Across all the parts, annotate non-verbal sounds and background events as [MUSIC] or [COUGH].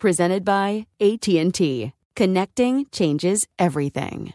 Presented by AT&T. Connecting changes everything.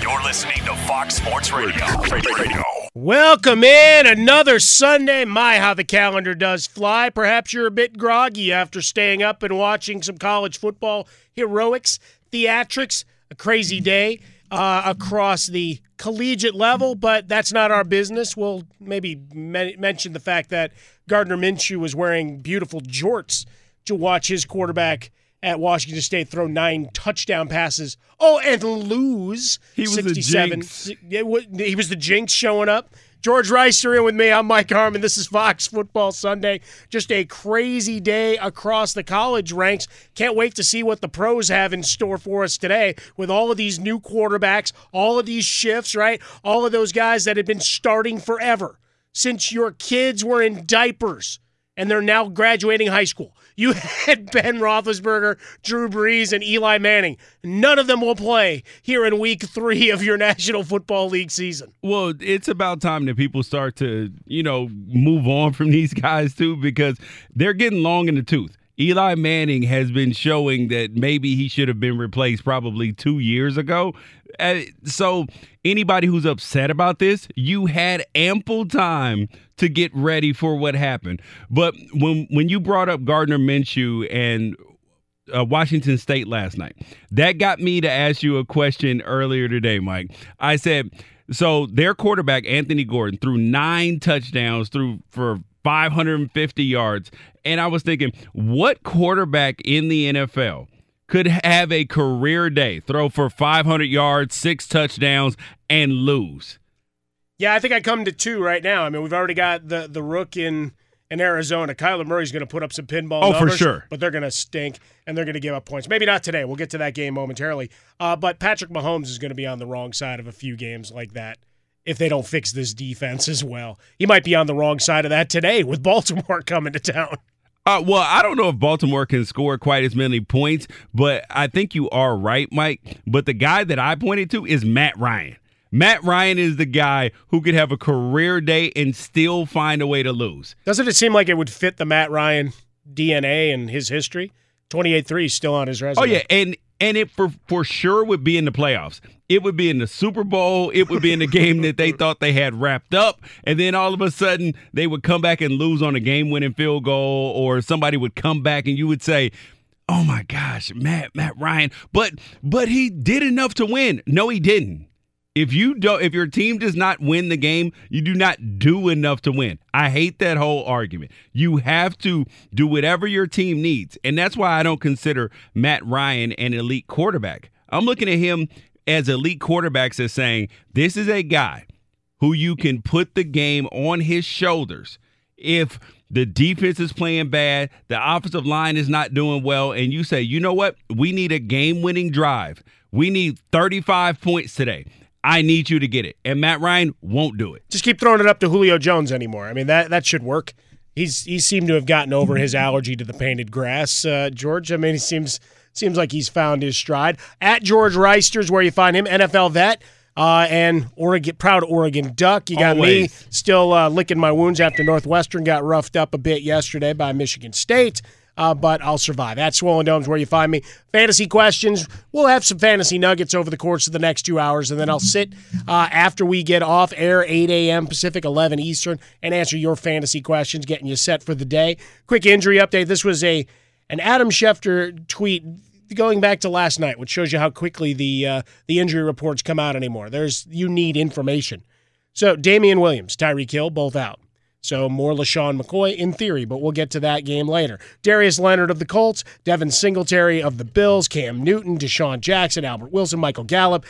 You're listening to Fox Sports Radio. Radio. Welcome in another Sunday. My, how the calendar does fly. Perhaps you're a bit groggy after staying up and watching some college football heroics, theatrics, a crazy day uh, across the collegiate level, but that's not our business. We'll maybe men- mention the fact that Gardner Minshew was wearing beautiful jorts to watch his quarterback at Washington State throw nine touchdown passes. Oh, and lose. He was 67. the jinx. He was the jinx showing up. George Rice, you're in with me. I'm Mike Harmon. This is Fox Football Sunday. Just a crazy day across the college ranks. Can't wait to see what the pros have in store for us today with all of these new quarterbacks, all of these shifts, right? All of those guys that have been starting forever since your kids were in diapers and they're now graduating high school. You [LAUGHS] had Ben Roethlisberger, Drew Brees, and Eli Manning. None of them will play here in week three of your National Football League season. Well, it's about time that people start to, you know, move on from [LAUGHS] these guys too, because they're getting long in the tooth. Eli Manning has been showing that maybe he should have been replaced probably two years ago. Uh, so, anybody who's upset about this, you had ample time to get ready for what happened. But when when you brought up Gardner Minshew and uh, Washington State last night, that got me to ask you a question earlier today, Mike. I said, so their quarterback Anthony Gordon threw nine touchdowns through for 550 yards. And I was thinking, what quarterback in the NFL could have a career day, throw for 500 yards, six touchdowns, and lose? Yeah, I think I come to two right now. I mean, we've already got the the rook in in Arizona. Kyler Murray's going to put up some pinball Oh, for sure. but they're going to stink and they're going to give up points. Maybe not today. We'll get to that game momentarily. Uh, but Patrick Mahomes is going to be on the wrong side of a few games like that if they don't fix this defense as well. He might be on the wrong side of that today with [LAUGHS] Baltimore coming to town. Uh, well, I don't know if Baltimore can score quite as many points, but I think you are right, Mike. But the guy that I pointed to is Matt Ryan. Matt Ryan is the guy who could have a career day and still find a way to lose. Doesn't it seem like it would fit the Matt Ryan DNA and his history? 28-3 is still on his resume. Oh yeah, and and it for for sure would be in the playoffs. It would be in the Super Bowl. It would be in the game that they thought they had wrapped up, and then all of a sudden they would come back and lose on a game-winning field goal, or somebody would come back and you would say, "Oh my gosh, Matt Matt Ryan!" But but he did enough to win. No, he didn't. If you don't, if your team does not win the game, you do not do enough to win. I hate that whole argument. You have to do whatever your team needs, and that's why I don't consider Matt Ryan an elite quarterback. I'm looking at him as elite quarterbacks as saying this is a guy who you can put the game on his shoulders. if the defense is playing bad, the offensive line is not doing well, and you say, you know what? We need a game winning drive. We need 35 points today. I need you to get it. And Matt Ryan won't do it. Just keep throwing it up to Julio Jones anymore. I mean, that, that should work. He's he seemed to have gotten over his allergy to the painted grass, uh, George. I mean, he seems seems like he's found his stride. At George Wrighster's where you find him, NFL vet. Uh, and Oregon, proud Oregon Duck. You got Always. me still uh, licking my wounds after Northwestern got roughed up a bit yesterday by Michigan State. Uh, but I'll survive. At Swollen Dome's where you find me. Fantasy questions. We'll have some fantasy nuggets over the course of the next two hours, and then I'll sit uh, after we get off air, 8 a.m. Pacific, 11 Eastern, and answer your fantasy questions, getting you set for the day. Quick injury update. This was a an Adam Schefter tweet going back to last night, which shows you how quickly the uh, the injury reports come out anymore. There's you need information. So Damien Williams, Tyreek Hill, both out. So more LeSean McCoy in theory, but we'll get to that game later. Darius Leonard of the Colts, Devin Singletary of the Bills, Cam Newton, DeSean Jackson, Albert Wilson, Michael Gallup,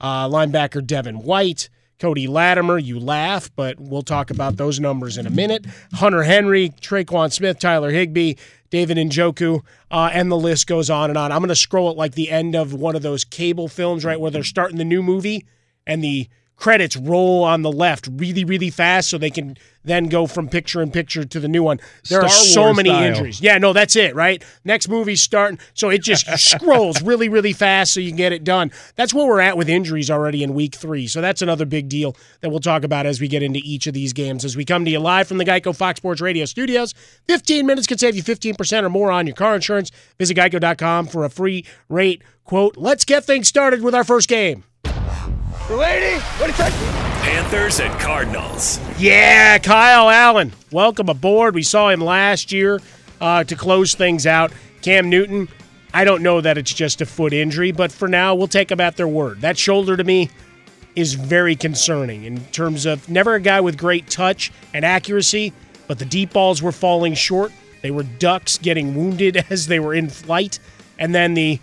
uh, linebacker Devin White, Cody Latimer. You laugh, but we'll talk about those numbers in a minute. Hunter Henry, Tre'Quan Smith, Tyler Higbee, David Njoku, uh, and the list goes on and on. I'm going to scroll it like the end of one of those cable films, right, where they're starting the new movie and the credits roll on the left really, really fast so they can then go from picture in picture to the new one. There are so Wars many style. injuries. Yeah, no, that's it, right? Next movie's starting. So it just [LAUGHS] scrolls really, really fast so you can get it done. That's where we're at with injuries already in week three. So that's another big deal that we'll talk about as we get into each of these games. As we come to you live from the Geico Fox Sports Radio studios, 15 minutes can save you 15% or more on your car insurance. Visit geico.com for a free rate quote. Let's get things started with our first game. Panthers and Cardinals. Yeah, Kyle Allen. Welcome aboard. We saw him last year uh, to close things out. Cam Newton, I don't know that it's just a foot injury, but for now, we'll take them at their word. That shoulder to me is very concerning in terms of never a guy with great touch and accuracy, but the deep balls were falling short. They were ducks getting wounded [LAUGHS] as they were in flight. And then the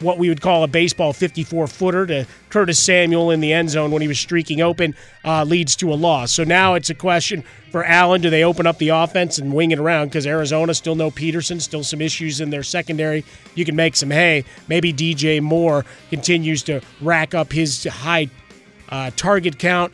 what we would call a baseball 54 footer to Curtis Samuel in the end zone when he was streaking open uh, leads to a loss. So now it's a question for Allen do they open up the offense and wing it around? Because Arizona still no Peterson, still some issues in their secondary. You can make some hay. Maybe DJ Moore continues to rack up his high uh, target count.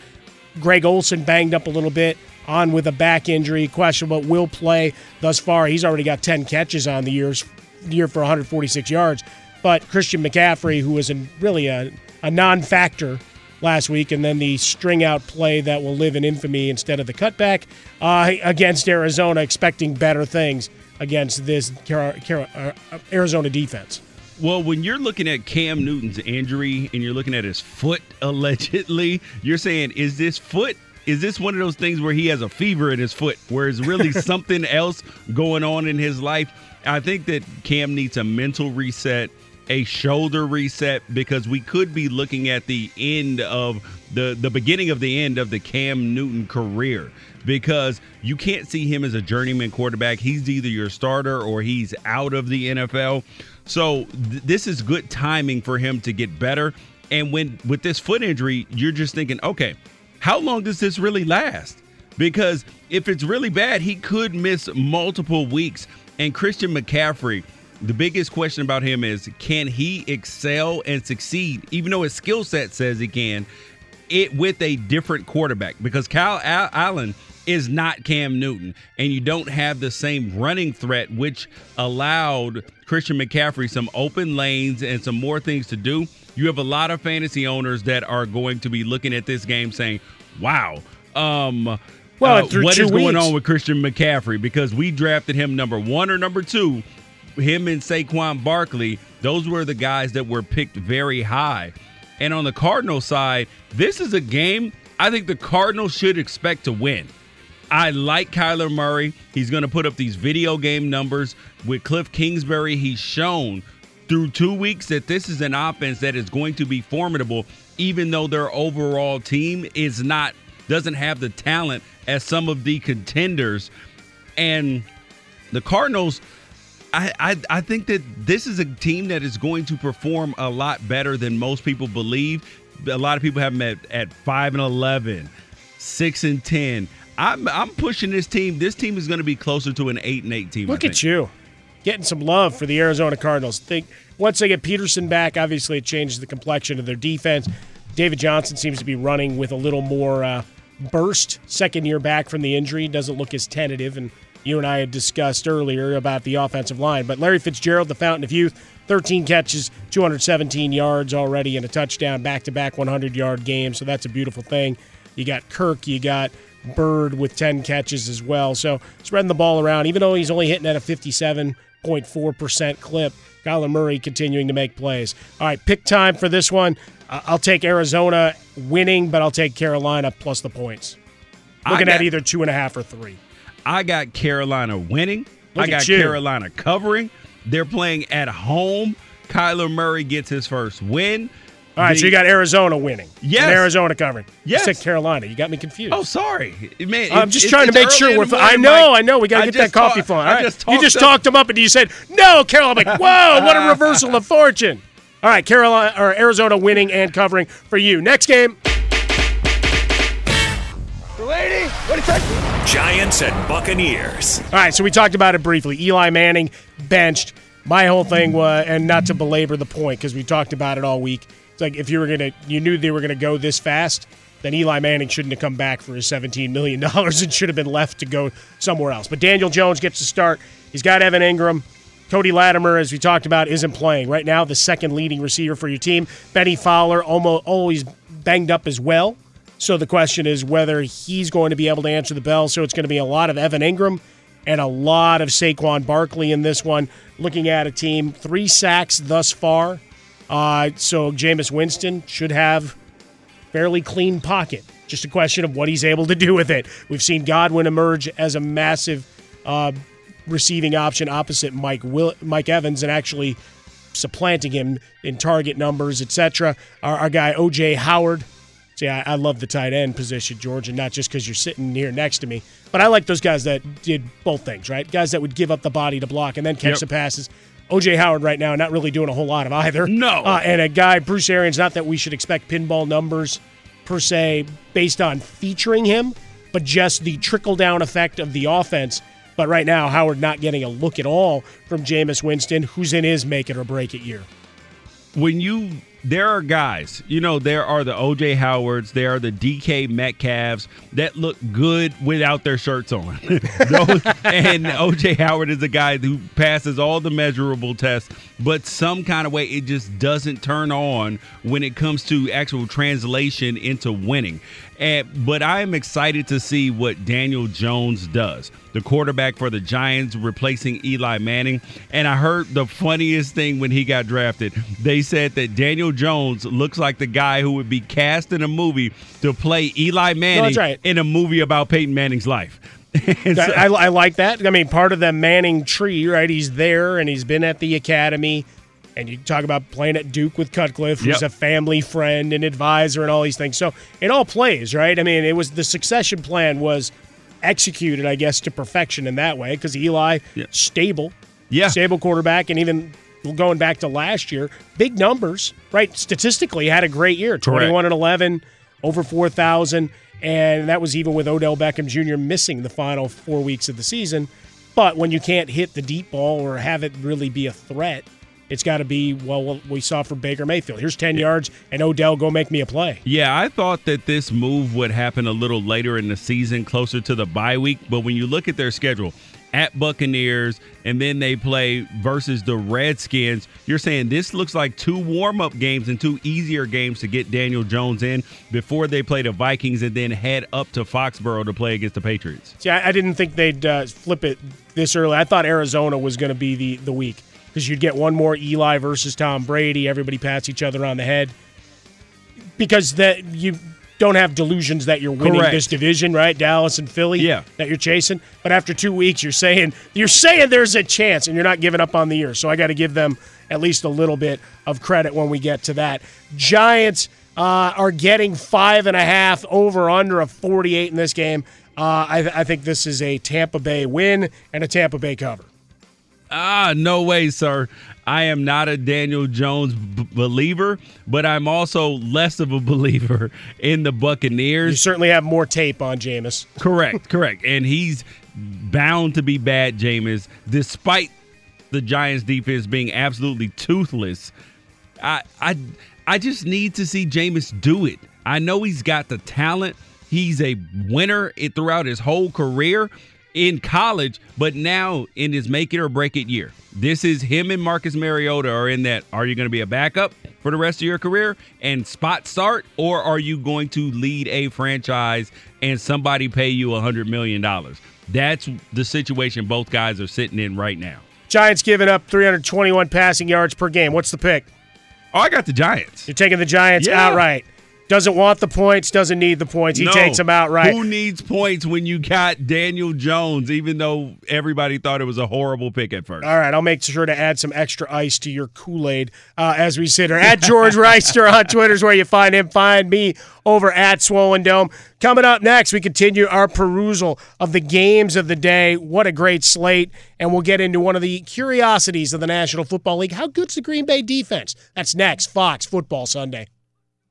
Greg Olsen banged up a little bit on with a back injury, questionable, will play thus far. He's already got 10 catches on the year's year for 146 yards. But Christian McCaffrey, who was in really a, a non factor last week, and then the string out play that will live in infamy instead of the cutback uh, against Arizona, expecting better things against this uh, Arizona defense. Well, when you're looking at Cam Newton's injury and you're looking at his foot [LAUGHS] allegedly, you're saying, is this foot? Is this one of those things where he has a fever in his foot, where it's really [LAUGHS] something else going on in his life? I think that Cam needs a mental reset, a shoulder reset, because we could be looking at the end of the the beginning of the end of the Cam Newton career because you can't see him as a journeyman quarterback. He's either your starter or he's out of the NFL. So th- this is good timing for him to get better. And when with this foot injury, you're just thinking, okay, how long does this really last? Because if it's really bad, he could miss multiple weeks. And Christian McCaffrey, the biggest question about him is can he excel and succeed, even though his skill set says he can, it with a different quarterback? Because Kyle Allen is not Cam Newton, and you don't have the same running threat, which allowed Christian McCaffrey some open lanes and some more things to do. You have a lot of fantasy owners that are going to be looking at this game saying, "Wow, um, Well, uh, what is going on with Christian McCaffrey?" Because we drafted him number one or number two. Him and Saquon Barkley, those were the guys that were picked very high. And on the Cardinal side, this is a game I think the Cardinals should expect to win. I like Kyler Murray. He's going to put up these video game numbers with Cliff Kingsbury. He's shown through two weeks that this is an offense that is going to be formidable, even though their overall team is not doesn't have the talent as some of the contenders. And the Cardinals, I, I I think that this is a team that is going to perform a lot better than most people believe. A lot of people have them at, at five and 11, six and ten. I'm I'm pushing this team. This team is going to be closer to an eight and eight team. Look at you, getting some love for the Arizona Cardinals. Think once they get Peterson back, obviously it changes the complexion of their defense. David Johnson seems to be running with a little more uh, burst. Second year back from the injury, doesn't look as tentative. And you and I had discussed earlier about the offensive line. But Larry Fitzgerald, the fountain of youth, 13 catches, 217 yards already, and a touchdown, back-to-back 100-yard game. So that's a beautiful thing. You got Kirk, you got Bird with 10 catches as well. So spreading the ball around, even though he's only hitting at a 57.4% clip. Kyler Murray continuing to make plays. All right, pick time for this one. Uh, I'll take Arizona winning, but I'll take Carolina plus the points. Looking at either two and a half or three. I got Carolina winning. Look I got. Carolina covering. They're playing at home. Kyler Murray gets his first win. All right, The- so you got Arizona winning. Yes. And Arizona covering. Yes. You said Carolina. You got me confused. Oh, sorry, man. I'm just it's- trying to make sure we're. the I know, Mike. I know. We got to get that just coffee talk- flowing. I just you just up- talked him up, and you said no, Carolina. I'm like, whoa, what a [LAUGHS] reversal of fortune! All right, Carolina or Arizona winning and covering for you. Next game. Giants and Buccaneers. All right, so we talked about it briefly. Eli Manning benched. My whole thing was, and not to belabor the point because we talked about it all week. It's like if you were gonna, you knew they were gonna go this fast, then Eli Manning shouldn't have come back for his seventeen million dollars [LAUGHS] and should have been left to go somewhere else. But Daniel Jones gets to start. He's got Evan Engram. Cody Latimer, as we talked about, isn't playing right now. The second leading receiver for your team, Bennie Fowler, almost always banged up as well. So the question is whether he's going to be able to answer the bell. So it's going to be a lot of Evan Engram and a lot of Saquon Barkley in this one. Looking at a team, three sacks thus far. Uh, so Jameis Winston should have fairly clean pocket. Just a question of what he's able to do with it. We've seen Godwin emerge as a massive uh, receiving option opposite Mike Will- Mike Evans, and actually supplanting him in target numbers, etc. Our, our guy OJ Howard. See, I, I love the tight end position, George, and not just because you're sitting here next to me, but I like those guys that did both things, right? Guys that would give up the body to block and then catch Yep. the passes. OJ Howard right now not really doing a whole lot of either. No. Uh, and a guy, Bruce Arians, not that we should expect pinball numbers per se based on featuring him, but just the trickle down effect of the offense. But right now, Howard not getting a look at all from Jameis Winston, who's in his make it or break it year. when you there are guys, you know, there are the OJ Howards, there are the DK Metcalves that look good without their shirts on. [LAUGHS] Those- and OJ Howard is a guy who passes all the measurable tests, but some kind of way it just doesn't turn on when it comes to actual translation into winning. And but I am excited to see what Daniel Jones does. The quarterback for the Giants replacing Eli Manning. And I heard the funniest thing when he got drafted. They said that Daniel Jones looks like the guy who would be cast in a movie to play Eli Manning right. in a movie about Peyton Manning's life. [LAUGHS] So- I, I like that. I mean, part of the Manning tree, right? He's there and he's been at the academy. And you talk about playing at Duke with Cutcliffe, who's Yep. a family friend and advisor and all these things. So it all plays, right? I mean, it was the succession plan was executed, I guess, to perfection in that way because Eli, Yeah. stable, Yeah. stable quarterback, and even going back to last year, big numbers, right? Statistically, had a great year 21 and 11, over 4,000. And that was even with Odell Beckham Jr. missing the final four weeks of the season. But when you can't hit the deep ball or have it really be a threat, it's got to be, well, what we saw for Baker Mayfield. Here's 10 yards, and Odell, go make me a play. Yeah, I thought that this move would happen a little later in the season, closer to the bye week. But when you look at their schedule, at Buccaneers, and then they play versus the Redskins, you're saying this looks like two warm up games and two easier games to get Daniel Jones in before they play the Vikings and then head up to Foxborough to play against the Patriots. See, I, I didn't think they'd uh, flip it this early. I thought Arizona was going to be the, the week because you'd get one more Eli versus Tom Brady. Everybody pats each other on the head because that you don't have delusions that you're winning Correct. this division, right? Dallas and Philly, Yeah. that you're chasing. But after two weeks, you're saying you're saying there's a chance, and you're not giving up on the year. So I got to give them at least a little bit of credit when we get to that. Giants uh, are getting five and a half over under a 48 in this game. Uh, I, I think this is a Tampa Bay win and a Tampa Bay cover. Ah, no way, sir. I am not a Daniel Jones b- believer, but I'm also less of a [LAUGHS] believer in the Buccaneers. You certainly have more tape on Jameis. Correct, [LAUGHS] correct. And he's bound to be bad, Jameis, despite the Giants defense being absolutely toothless. I I I just need to see Jameis do it. I know he's got the talent. He's a winner throughout his whole career in college, but now in his make it or break it year. This is him and Marcus Mariota are in that are you going to be a backup for the rest of your career and spot start or are you going to lead a franchise and somebody pay you a 100 million dollars? That's the situation both guys are sitting in right now. Giants giving up 321 passing yards per game. What's the pick? Oh, I got the Giants. You're taking the Giants Yeah. outright. Doesn't want the points, doesn't need the points. He No. takes them out right. Who needs points when you got Daniel Jones, even though everybody thought it was a horrible pick at first? All right, I'll make sure to add some extra ice to your Kool Aid uh, as we sit here. At George Wrighster on Twitter is where you find him. Find me over at Swollen Dome. Coming up next, we continue our perusal of the games of the day. What a great slate. And we'll get into one of the curiosities of the National Football League. How good's the Green Bay defense? That's next, Fox Football Sunday.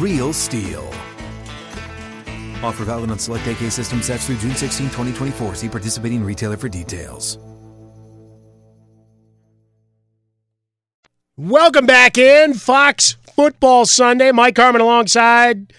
Real STIHL. Offer valid on select AK system sets through June 16, 2024. See participating retailer for details. Welcome back in Fox Football Sunday. Mike Harmon alongside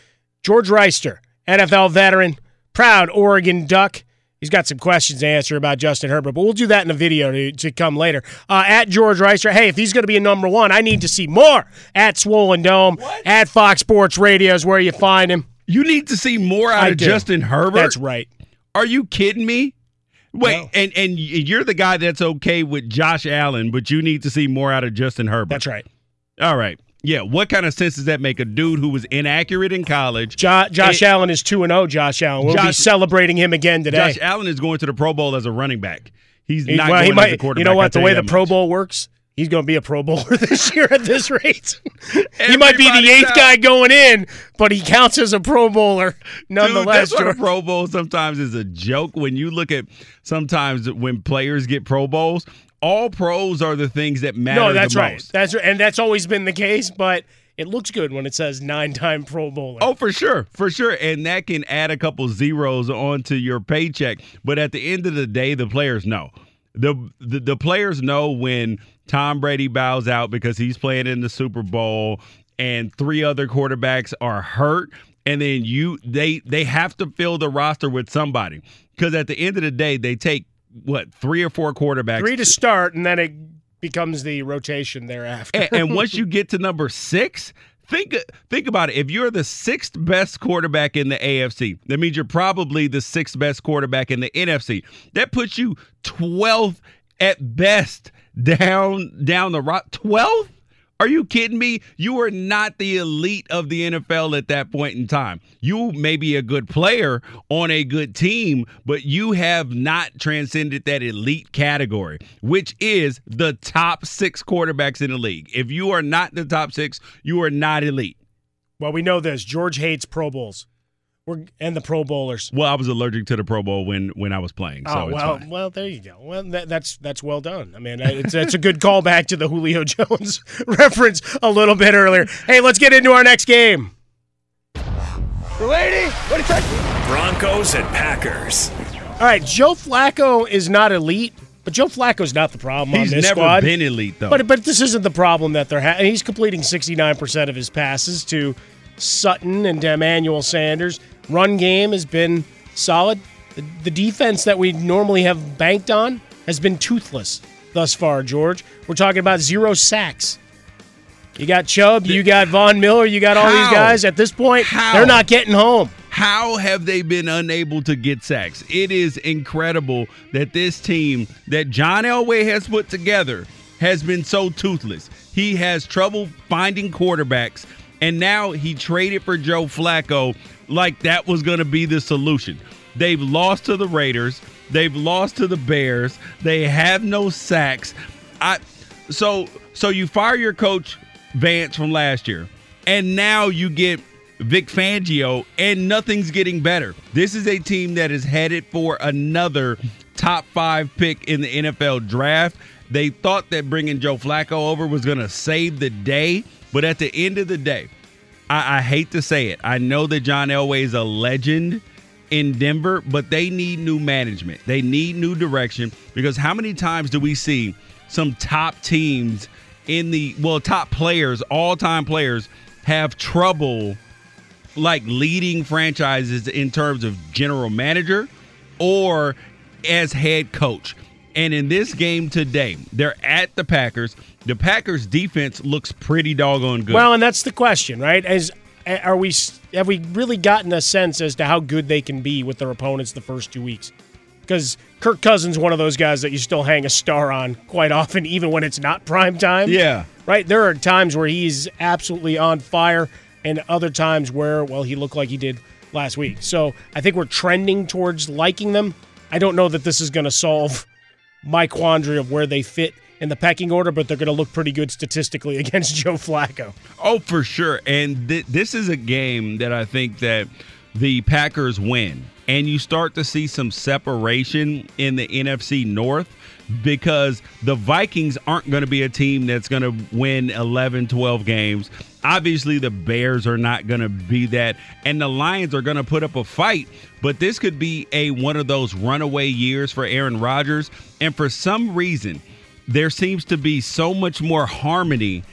George Wrighster, NFL veteran, proud Oregon Duck. He's got some questions to answer about Justin Herbert, but we'll do that in a video to, to come later. Uh, at George Wrighster, hey, if he's going to be a number one, I need to see more at Swollen Dome, at Fox Sports Radio is where you find him. You need to see more out I of do. Justin Herbert. That's right. Are you kidding me? Wait, No. and and you're the guy that's okay with Josh Allen, but you need to see more out of Justin Herbert. That's right. All right. Yeah. What kind of sense does that make? A dude who was inaccurate in college. Jo- Josh It- Allen is 2 and 0, Josh Allen. We'll be celebrating him again today. Josh Allen is going to the Pro Bowl as a running back. He's He- not well, going he a might. quarterback. You know what? The way the that Pro. Bowl works, he's going to be a Pro Bowler [LAUGHS] this year at this rate. [LAUGHS] he might be the eighth out. guy going in, but he counts as a Pro Bowler [LAUGHS] Dude, nonetheless. that's why the George. Pro Bowl sometimes is a joke. When you look at sometimes when players get Pro Bowls, all pros are the things that matter no, that's right. That's right. and that's always been the case. But it looks good when it says nine-time Pro Bowler. Oh, for sure, for sure, and that can add a couple zeros onto your paycheck. But at the end of the day, the players know. The, the the players know when Tom Brady bows out because he's playing in the Super Bowl, and three other quarterbacks are hurt, and then you they they have to fill the roster with somebody because at the end of the day, they take what three or four quarterbacks Three to start, and then it becomes the rotation thereafter. and, and once you [LAUGHS] get to number six, think think about it. If you're the sixth best quarterback in the AFC, that means you're probably the sixth best quarterback in the NFC. That puts you 12th at best down down the rock. 12th? Are you kidding me? You are not the elite of the NFL at that point in time. You may be a good player on a good team, but you have not transcended that elite category, which is the top six quarterbacks in the league. If you are not the top six, you are not elite. Well, we know this. George hates Pro Bowls. We're, and the Pro Bowlers. Well, I was allergic to the Pro Bowl when when I was playing. So oh well, well there you go. Well, that, that's that's well done. I mean, it's it's a good callback to the Julio [LAUGHS] Jones [LAUGHS] reference a little bit earlier. Hey, let's get into our next game. Lady, what do you think? Broncos and Packers. All right, Joe Flacco is not elite, but Joe Flacco's not the problem He's on this never squad. been elite though. But but this isn't the problem that they're having. He's completing 69% of his passes to Sutton and Emmanuel Sanders. Run game has been solid. The, the defense that we normally have banked on has been toothless thus far, George. We're talking about zero sacks. You got Chubb, you got Von Miller, you got all these guys. At this point, How? they're not getting home. How have they been unable to get sacks? It is incredible that this team that John Elway has put together has been so toothless. He has trouble finding quarterbacks, and now he traded for Joe Flacco like that was going to be the solution. They've lost to the Raiders, they've lost to the Bears, they have no sacks. I so so you fire your coach Vance from last year, and now you get Vic Fangio, and nothing's getting better. This is a team that is headed for another top five pick in the NFL draft. They thought that bringing Joe Flacco over was going to save the day, but at the end of the day, I, I hate to say it. I know that John Elway is a legend in Denver, but they need new management. They need new direction because how many times do we see some top teams in the well, top players, all time players, have trouble like leading franchises in terms of general manager or as head coach. And in this game today, they're at the Packers. The Packers defense looks pretty doggone good. Well, and that's the question, right? As are we have we really gotten a sense as to how good they can be with their opponents the first two weeks? Because Kirk Cousins one of those guys that you still hang a star on quite often, even when it's not prime time. Yeah. Right? There are times where he's absolutely on fire, and other times where, well, he looked like he did last week. So I think we're trending towards liking them. I don't know that this is going to solve my quandary of where they fit in the pecking order, but they're going to look pretty good statistically [LAUGHS] against Joe Flacco. Oh, for sure. And th- this is a game that I think that the Packers win. And you start to see some separation in the NFC North because the Vikings aren't going to be a team that's going to win 11, 12 games. Obviously, the Bears are not going to be that. And the Lions are going to put up a fight. But this could be a one of those runaway years for Aaron Rodgers. And for some reason, there seems to be so much more harmony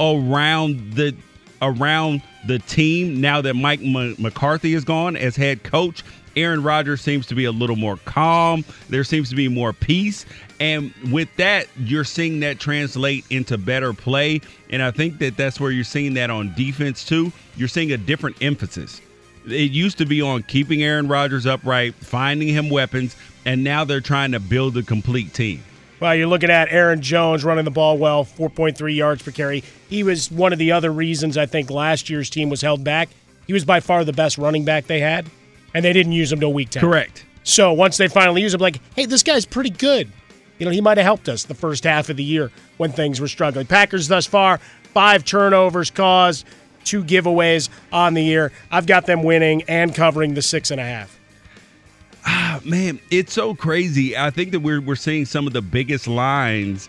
around the around the team now that Mike M- McCarthy is gone as head coach. Aaron Rodgers seems to be a little more calm. There seems to be more peace. And with that, you're seeing that translate into better play. And I think that that's where you're seeing that on defense too. You're seeing a different emphasis. It used to be on keeping Aaron Rodgers upright, finding him weapons, and now they're trying to build a complete team. Well, you're looking at Aaron Jones running the ball well, 4.3 yards per carry. He was one of the other reasons I think last year's team was held back. He was by far the best running back they had, and they didn't use him till week 10. Correct. So once they finally use him, like, hey, this guy's pretty good. You know, he might have helped us the first half of the year when things were struggling. Packers thus far, five turnovers caused, two giveaways on the year. I've got them winning and covering the six and a half. Ah, man, it's so crazy. I think that we're we're seeing some of the biggest lines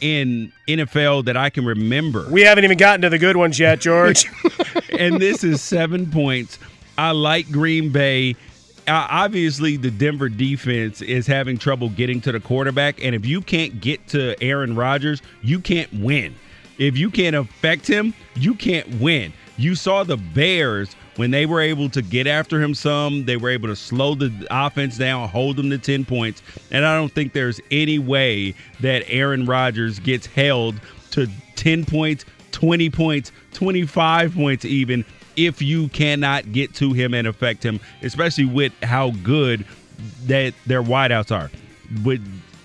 in NFL that I can remember. We haven't even gotten to the good ones yet, George. [LAUGHS] and this is seven points. I like Green Bay. Uh, obviously, the Denver defense is having trouble getting to the quarterback, and if you can't get to Aaron Rodgers, you can't win. If you can't affect him, you can't win. You saw the Bears when they were able to get after him some, they were able to slow the offense down, hold them to 10 points. And I don't think there's any way that Aaron Rodgers gets held to 10 points, 20 points, 25 points even if you cannot get to him and affect him, especially with how good that their wideouts are. With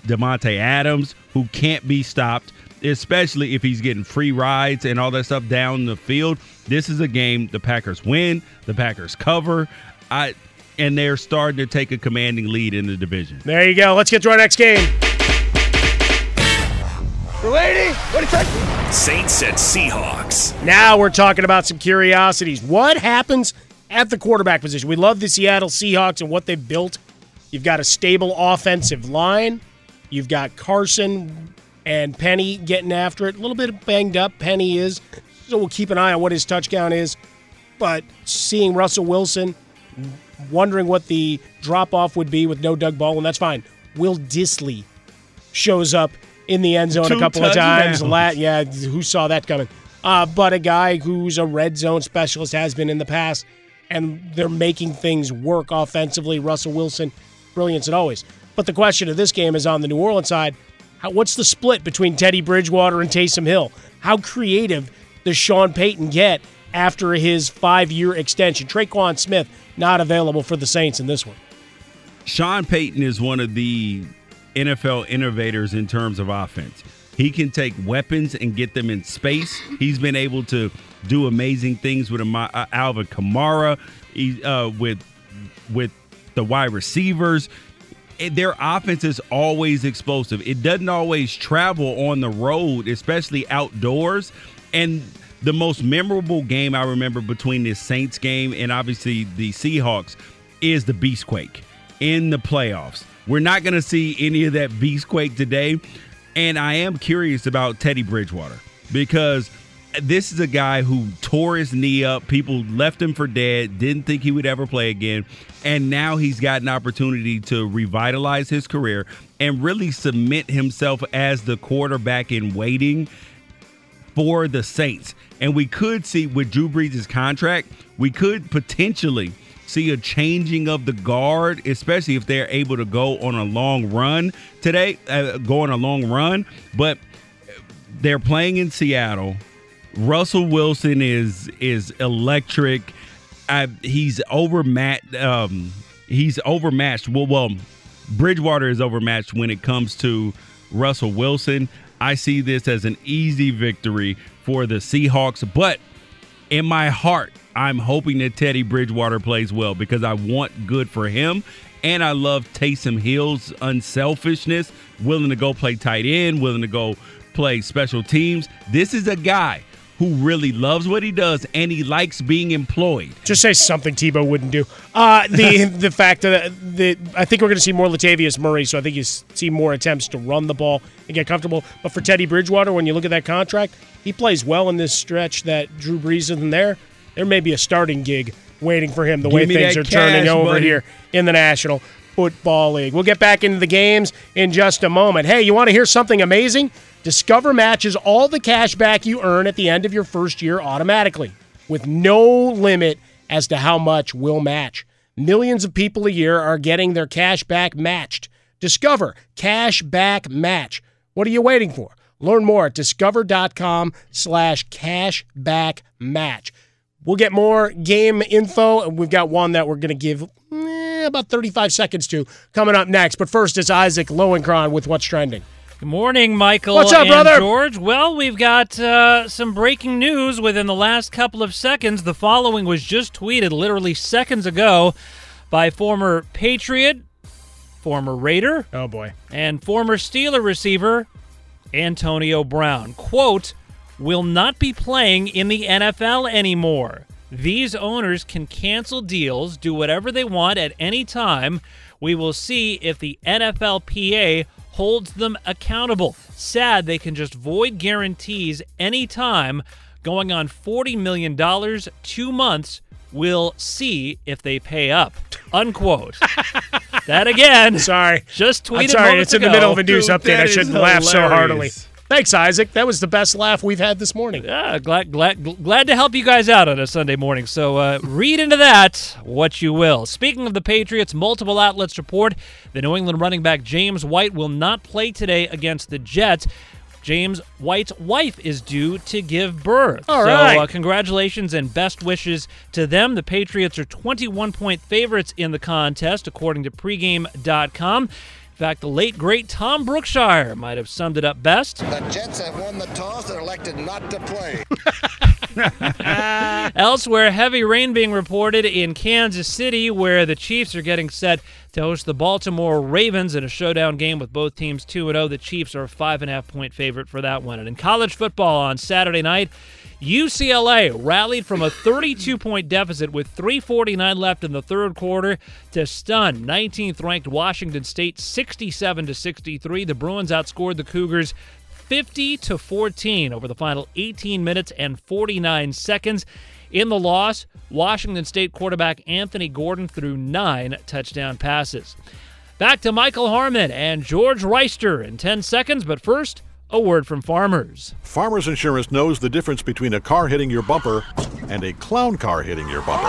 Davante Adams, who can't be stopped, especially if he's getting free rides and all that stuff down the field. This is a game the Packers win, the Packers cover. I and they're starting to take a commanding lead in the division. There you go. Let's get to our next game. Lady, what do you think? Saints at Seahawks. Now we're talking about some curiosities. What happens at the quarterback position? We love the Seattle Seahawks and what they've built. You've got a stable offensive line. You've got Carson and Penny getting after it. A little bit banged up. Penny is. So we'll keep an eye on what his touchdown is. But seeing Russell Wilson, wondering what the drop off would be with no Doug Baldwin, that's fine. Will Dissly shows up in the end zone Two a couple of times. touchdowns. La- yeah, who saw that coming? Uh, but a guy who's a red zone specialist has been in the past, and they're making things work offensively. Russell Wilson, brilliance and always. But the question of this game is on the New Orleans side. How, what's the split between Teddy Bridgewater and Taysom Hill? How creative does Sean Payton get after his five-year extension? Tre'Quan Smith not available for the Saints in this one. Sean Payton is one of the NFL innovators in terms of offense. He can take weapons and get them in space. He's been able to do amazing things with uh, Alvin Kamara, uh, with with the wide receivers. Their offense is always explosive. It doesn't always travel on the road, especially outdoors. And the most memorable game I remember between this Saints game and obviously the Seahawks is the Beastquake in the playoffs. We're not going to see any of that Beastquake today. And I am curious about Teddy Bridgewater because this is a guy who tore his knee up. People left him for dead, didn't think he would ever play again. And now he's got an opportunity to revitalize his career and really cement himself as the quarterback in waiting for the Saints. And we could see with Drew Brees' contract, we could potentially see a changing of the guard, especially if they're able to go on a long run today, uh, go on a long run. But they're playing in Seattle. Russell Wilson is is electric. I, he's overmatched. Um, he's overmatched. Well, well, Bridgewater is overmatched when it comes to Russell Wilson. I see this as an easy victory for the Seahawks, but in my heart, I'm hoping that Teddy Bridgewater plays well because I want good for him. And I love Taysom Hill's unselfishness, willing to go play tight end, willing to go play special teams. This is a guy who really loves what he does and he likes being employed. Just say something Tebow wouldn't do. Uh, the [LAUGHS] the fact that the I think we're going to see more Latavius Murray, so I think you see more attempts to run the ball and get comfortable. But for Teddy Bridgewater, when you look at that contract, he plays well in this stretch that Drew Brees isn't there. There may be a starting gig waiting for him. The Give way things are turning over buddy. here in the National Football League. We'll get back into the games in just a moment. Hey, you want to hear something amazing? Discover matches all the cash back you earn at the end of your first year automatically with no limit as to how much will match. Millions of people a year are getting their cash back matched. Discover Cash Back Match. What are you waiting for? Learn more at discover.com slash cashback match. We'll get more game info, and we've got one that we're going to give eh, about 35 seconds to coming up next. But first, it's Isaac Lowenkron with What's Trending. Good morning, Michael. What's up, and brother? George. Well, we've got uh, some breaking news within the last couple of seconds. The following was just tweeted literally seconds ago by former Patriot, former Raider, oh boy, and former Steeler receiver Antonio Brown. Quote, will not be playing in the NFL anymore. These owners can cancel deals, do whatever they want at any time. We will see if the NFLPA holds them accountable. Sad they can just void guarantees anytime. Going on $40 million, two months. We'll see if they pay up. Unquote. [LAUGHS] that again. Sorry. Just tweeted I'm sorry, moments it's in the middle of a news Dude, update. I shouldn't laugh so heartily. Thanks, Isaac. That was the best laugh we've had this morning. Yeah, glad glad glad to help you guys out on a Sunday morning. So uh, read into that what you will. Speaking of the Patriots, multiple outlets report the New England running back James White will not play today against the Jets. James White's wife is due to give birth. All so, right. uh, congratulations and best wishes to them. The Patriots are 21 point favorites in the contest, according to pregame.com. In fact, the late, great Tom Brookshier might have summed it up best. The Jets have won the toss and elected not to play. [LAUGHS] Elsewhere, heavy rain being reported in Kansas City, where the Chiefs are getting set to host the Baltimore Ravens in a showdown game with both teams 2 0. The Chiefs are a five and a half point favorite for that one. And in college football on Saturday night, UCLA rallied from a 32 point deficit with 3.49 left in the third quarter to stun 19th ranked Washington State 67 to 63. The Bruins outscored the Cougars 50 to 14 over the final 18 minutes and 49 seconds. In the loss, Washington State quarterback Anthony Gordon threw nine touchdown passes. Back to Michael Harmon and George Wrighster in 10 seconds, but first, a word from farmers. Farmers Insurance knows the difference between a car hitting your bumper and a clown car hitting your bumper.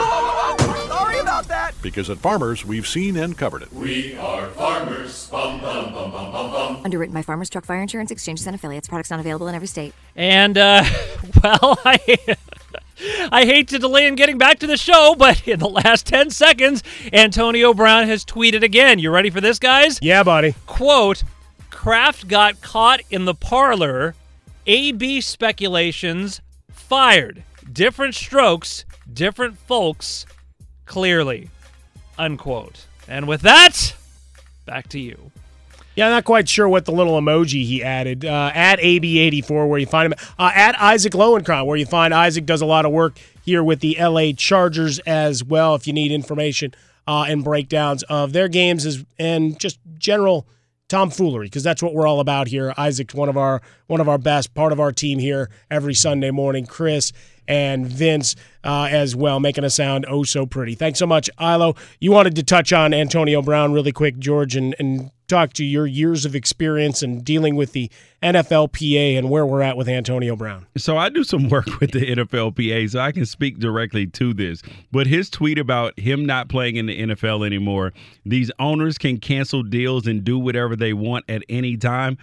Sorry about that. Because at Farmers, we've seen and covered it. We are farmers. Bum, bum, bum, bum, bum, bum. Underwritten by Farmers Truck Fire Insurance Exchanges and Affiliates. Products not available in every state. And, uh, [LAUGHS] well, [LAUGHS] I. I hate to delay in getting back to the show, but in the last 10 seconds, Antonio Brown has tweeted again. You ready for this, guys? Yeah, buddy. Quote Kraft got caught in the parlor. AB speculations fired. Different strokes, different folks, clearly. Unquote. And with that, back to you. Yeah, I'm not quite sure what the little emoji he added. Uh, at AB84, where you find him. Uh, at Isaac Lowenkron, where you find Isaac does a lot of work here with the LA Chargers as well. If you need information uh, and breakdowns of their games as, and just general tomfoolery, because that's what we're all about here. Isaac's one of our one of our best, part of our team here every Sunday morning. Chris and Vince uh, as well, making us sound oh so pretty. Thanks so much, Ilo. You wanted to touch on Antonio Brown really quick, George, and, and talk to your years of experience and dealing with the NFLPA and where we're at with Antonio Brown. So I do some work with the NFLPA, so I can speak directly to this. But his tweet about him not playing in the NFL anymore, these owners can cancel deals and do whatever they want at any time.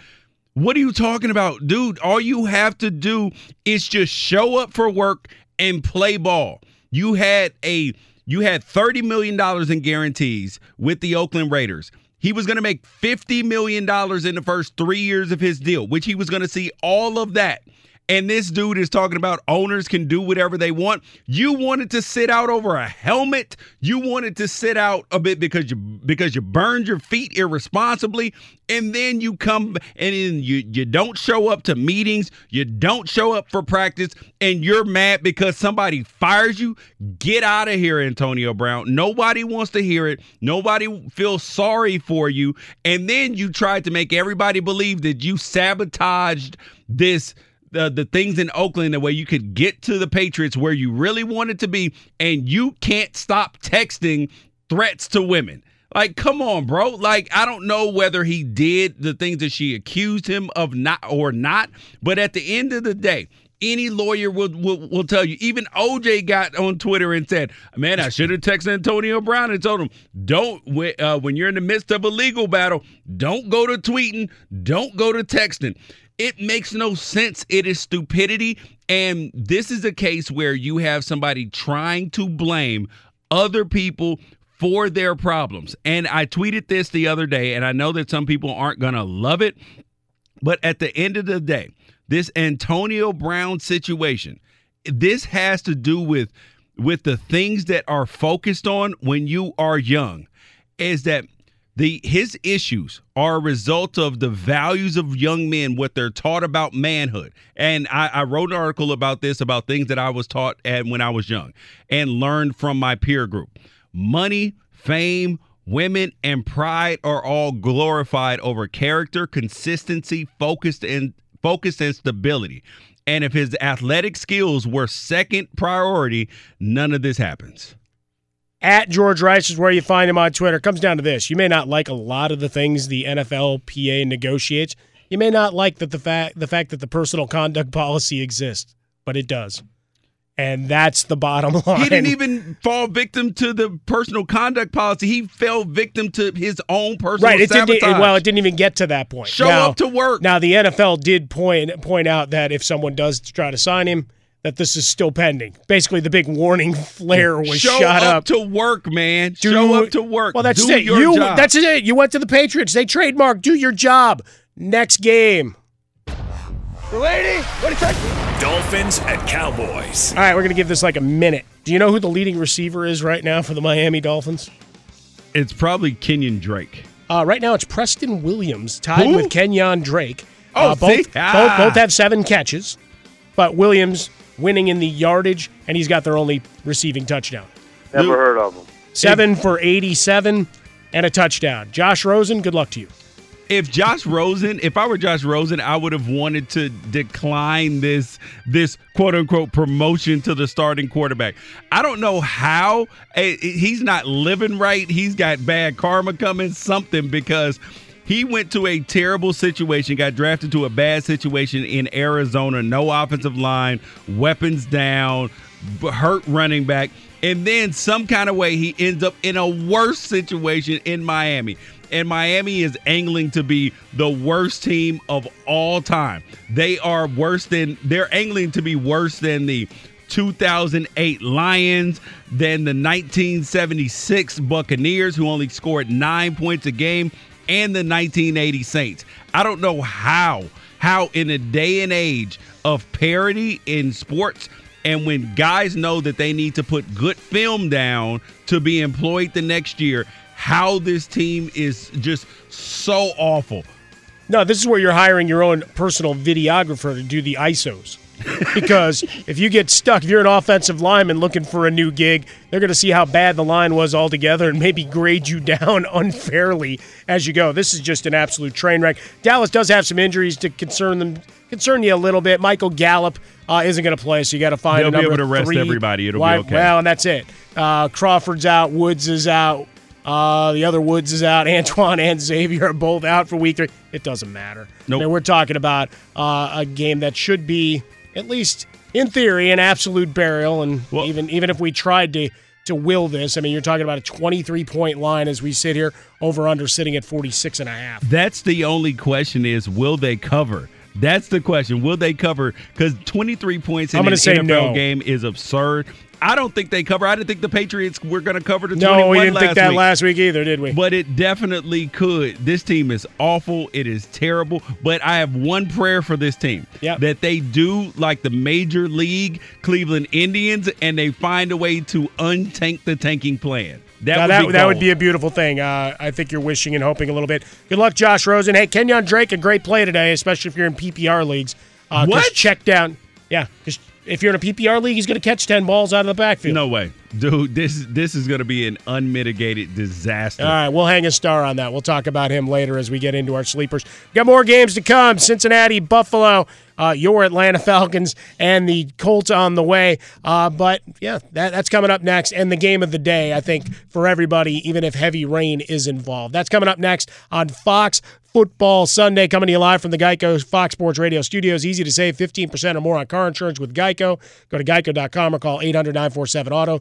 What are you talking about, dude? All you have to do is just show up for work and play ball. You had a you had 30 million dollars in guarantees with the Oakland Raiders. He was going to make $50 million in the first three years of his deal, which he was going to see all of that. And this dude is talking about owners can do whatever they want. You wanted to sit out over a helmet. You wanted to sit out a bit because you because you burned your feet irresponsibly, and then you come and then you you don't show up to meetings. You don't show up for practice, and you're mad because somebody fires you. Get out of here, Antonio Brown. Nobody wants to hear it. Nobody feels sorry for you, and then you tried to make everybody believe that you sabotaged this the the things in Oakland the way you could get to the Patriots where you really wanted to be, and you can't stop texting threats to women. Like, come on, bro. Like, I don't know whether he did the things that she accused him of not or not, but at the end of the day, any lawyer will, will will tell you. Even OJ got on Twitter and said, "Man, I should have texted Antonio Brown and told him don't uh, when you're in the midst of a legal battle, don't go to tweeting, don't go to texting." It makes no sense. It is stupidity, and this is a case where you have somebody trying to blame other people for their problems. And I tweeted this the other day, and I know that some people aren't going to love it, but at the end of the day, this Antonio Brown situation, this has to do with with the things that are focused on when you are young is that the his issues are a result of the values of young men what they're taught about manhood. And I, I, wrote an article about this about things that i was taught at when i was young and learned from my peer group. Money fame women and pride are all glorified over character consistency focused and focus and stability. And if his athletic skills were second priority none of this happens at George Rice is where you find him on Twitter. It comes down to this: you may not like a lot of the things the NFLPA negotiates. You may not like that the fact the fact that the personal conduct [LAUGHS] policy exists, but it does. And that's the bottom line. He didn't even fall victim to the personal conduct policy. He fell victim to his own personal right. It sabotage. didn't. Well, it didn't even get to that point. Show Now- up to work. Now the NFL did point point out that if someone does try to sign him, that this is still pending. Basically, the big warning flare was Show shot up Show up. to work, man. Do- Show up to work. Well, that's Do it. your you. job. That's it. You went to the Patriots. They trademarked. Do your job. Next game. Lady, what do you think? Dolphins and Cowboys. All right, we're gonna give this like a minute. Do you know who the leading receiver is right now for the Miami Dolphins? It's probably Kenyon Drake. Uh, right now, it's Preston Williams tied Who? with Kenyon Drake. Oh, uh, both, see? Ah. both both have seven catches, but Williams winning in the yardage, and he's got their only receiving touchdown. Never heard of them. Seven for eighty-seven and a touchdown. Josh Rosen, good luck to you. if Josh Rosen, if I were Josh Rosen, I would have wanted to decline this this quote unquote promotion to the starting quarterback. I don't know how eh, he's not living right. He's got bad karma coming, something because he went to a terrible situation, got drafted to a bad situation in Arizona, no offensive line, weapons down, hurt running back, and then some kind of way he ends up in a worse situation in Miami. And Miami is angling to be the worst team of all time. They are worse than they're angling to be worse than the 2008 Lions, than the 1976 Buccaneers who only scored 9 points a game and the 1980 Saints. I don't know how how in a day and age of parity in sports and when guys know that they need to put good film down to be employed the next year, how this team is just so awful. No, this is where you're hiring your own personal videographer to do the ISOs. [LAUGHS] because if you get stuck, if you're an offensive lineman looking for a new gig, they're going to see how bad the line was altogether and maybe grade you [LAUGHS] down unfairly as you go. This is just an absolute train wreck. Dallas does have some injuries to concern them, concern you a little bit. Michael Gallup uh, isn't going to play, so you got to find They'll be able to rest three everybody. It'll be okay. Well, and that's it. Uh, Crawford's out. Woods is out. Uh, the other Woods is out. [LAUGHS] Antoine and Xavier are both out for week three. It doesn't matter. Nope. I mean, we're talking about uh, a game that should be, at least in theory, an absolute burial. And even even if we tried to to will this, I mean, you're talking about a 23 point line as we sit here, over under sitting at 46 and a half. That's the only question is will they cover? That's the question. Will they cover? Because 23 points in I'm an say NFL no. game is absurd. I don't think they cover. I didn't think the Patriots were going to cover the No, 21 we didn't think that week. last week either, did we? But it definitely could. This team is awful. It is terrible. But I have one prayer for this team Yep. that they do like the major league Cleveland Indians and they find a way to untank the tanking plan. That Now, would that, be that would be a beautiful thing. Uh, I think you're wishing and hoping a little bit. Good luck, Josh Rosen. Hey, Kenyon Drake, a great play today, especially if you're in PPR leagues. Uh, What? Check down. Yeah, 'cause if you're in a PPR league, he's going to catch 10 balls out of the backfield. No way. Dude, this this is going to be an unmitigated disaster. All right, we'll hang a star on that. We'll talk about him later as we get into our sleepers. Got more games to come. Cincinnati, Buffalo, uh, your Atlanta Falcons, and the Colts on the way. Uh, but yeah, that, that's coming up next. And the game of the day, I think, for everybody, even if heavy rain is involved. That's coming up next on Fox Football Sunday, coming to you live from the Geico Fox Sports Radio studios. Easy to save 15% or more on car insurance with Geico. Go to geico.com or call 800 947 Auto.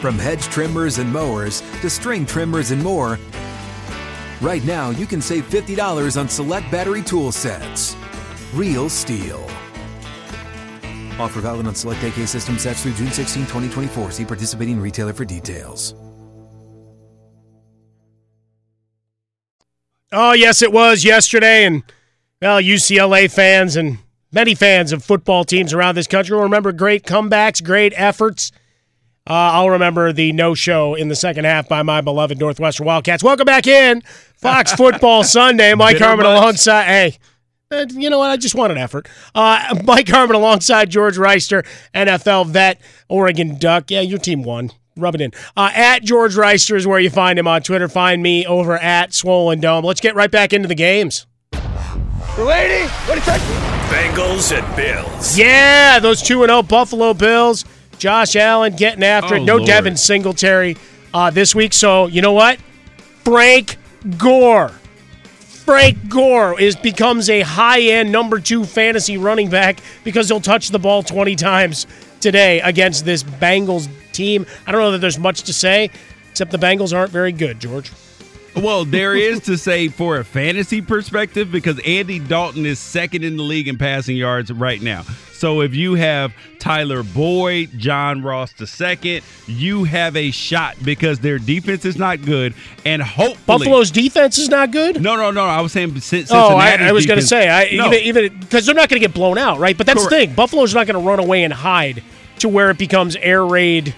From hedge trimmers and mowers to string trimmers and more, right now you can save $50 on select battery tool sets. Real STIHL. Offer valid on select AK system sets through June 16, 2024. See participating retailer for details. Oh, yes, it was yesterday. And, well, UCLA fans and many fans of football teams around this country will remember great comebacks, great efforts. Uh, I'll remember the no show in the second half by my beloved Northwestern Wildcats. Welcome back in. Fox [LAUGHS] Football Sunday. Mike Harmon alongside. Hey, uh, you know what? I just want an effort. Uh, Mike Harmon alongside George Wrighster, NFL vet, Oregon Duck. Yeah, your team won. Rub it in. Uh, at George Wrighster is where you find him on Twitter. Find me over at Swollen Dome. Let's get right back into the games. Lady, what is that? Bengals and Bills. Yeah, those 2 0 Buffalo Bills. Josh Allen getting after Oh, it. No Lord. Devin Singletary uh, this week. So, you know what? Frank Gore. Frank Gore is becomes a high-end number two fantasy running back because he'll touch the ball 20 times today against this Bengals team. I don't know that there's much to say, except the Bengals aren't very good, George. Well, there is to say for a fantasy perspective because Andy Dalton is second in the league in passing yards right now. So if you have Tyler Boyd, John Ross II, you have a shot because their defense is not good, and hopefully Buffalo's defense is not good. No, no, no. I was saying Cin- Oh, I, I was going to say, I, No. even even because they're not going to get blown out, right? But that's the Correct. thing. Buffalo's not going to run away and hide to where it becomes air raid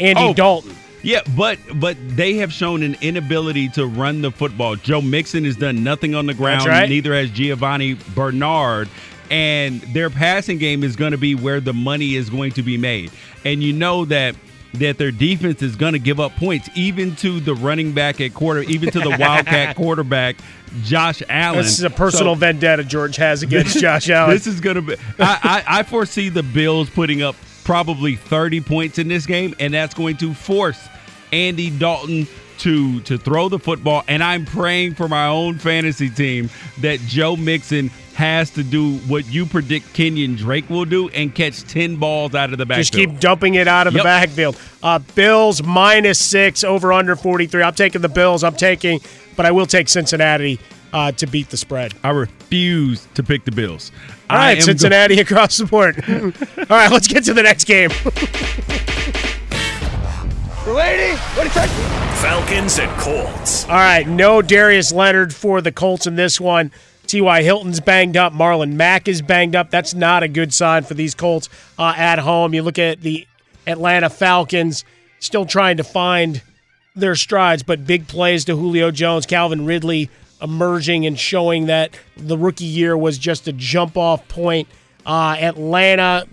Andy Oh, Dalton. Yeah, but but they have shown an inability to run the football. Joe Mixon has done nothing on the ground. right. Neither has Giovani Bernard. And their passing game is going to be where the money is going to be made. And you know that that their defense is going to give up points, even to the running back at quarter, even to the Wildcat [LAUGHS] quarterback, Josh Allen. This is a personal So- vendetta George has against [LAUGHS] Josh Allen. this is going to be. I, I, I foresee the Bills putting up probably 30 points in this game, and that's going to force Andy Dalton to to throw the football. And I'm praying for my own fantasy team that Joe Mixon has to do what you predict Kenyon Drake will do and catch 10 balls out of the backfield. Just keep dumping it out of the Yep. backfield. Uh, Bills minus six over under 43. I'm taking the Bills. I'm taking, but I will take Cincinnati uh, to beat the spread. I refuse to pick the Bills. All right, I right, am go- Cincinnati across the board. [LAUGHS] All right, let's get to the next game. Lady, what is that? Falcons and Colts. All right, no Darius Leonard for the Colts in this one. T.Y. Hilton's banged up. Marlon Mack is banged up. That's not a good sign for these Colts uh, at home. You look at the Atlanta Falcons, still trying to find their strides, but big plays to Julio Jones, Calvin Ridley emerging and showing that the rookie year was just a jump off point. Uh, Atlanta,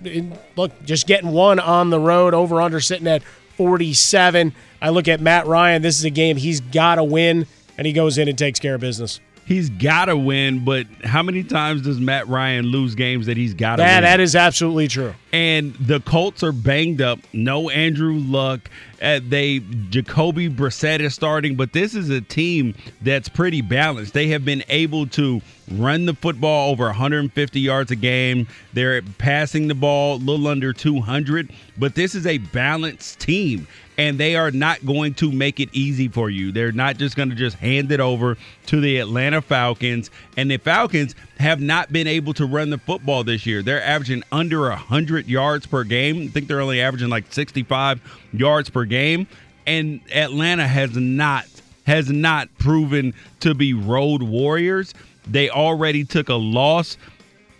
look, just getting one on the road, over under sitting at 47. I look at Matt Ryan. This is a game he's got to win, and he goes in and takes care of business. He's got to win, but how many times does Matt Ryan lose games that he's got to win? that is absolutely true. and the Colts are banged up. No Andrew Luck. Uh, they Jacoby Brissett is starting, but this is a team that's pretty balanced. They have been able to run the football over 150 yards a game. They're passing the ball a little under 200, but this is a balanced team. And they are not going to make it easy for you. They're not just going to just hand it over to the Atlanta Falcons. And the Falcons have not been able to run the football this year. They're averaging under 100 yards per game. I think they're only averaging like 65 yards per game. And Atlanta has not has not proven to be road warriors. They already took a loss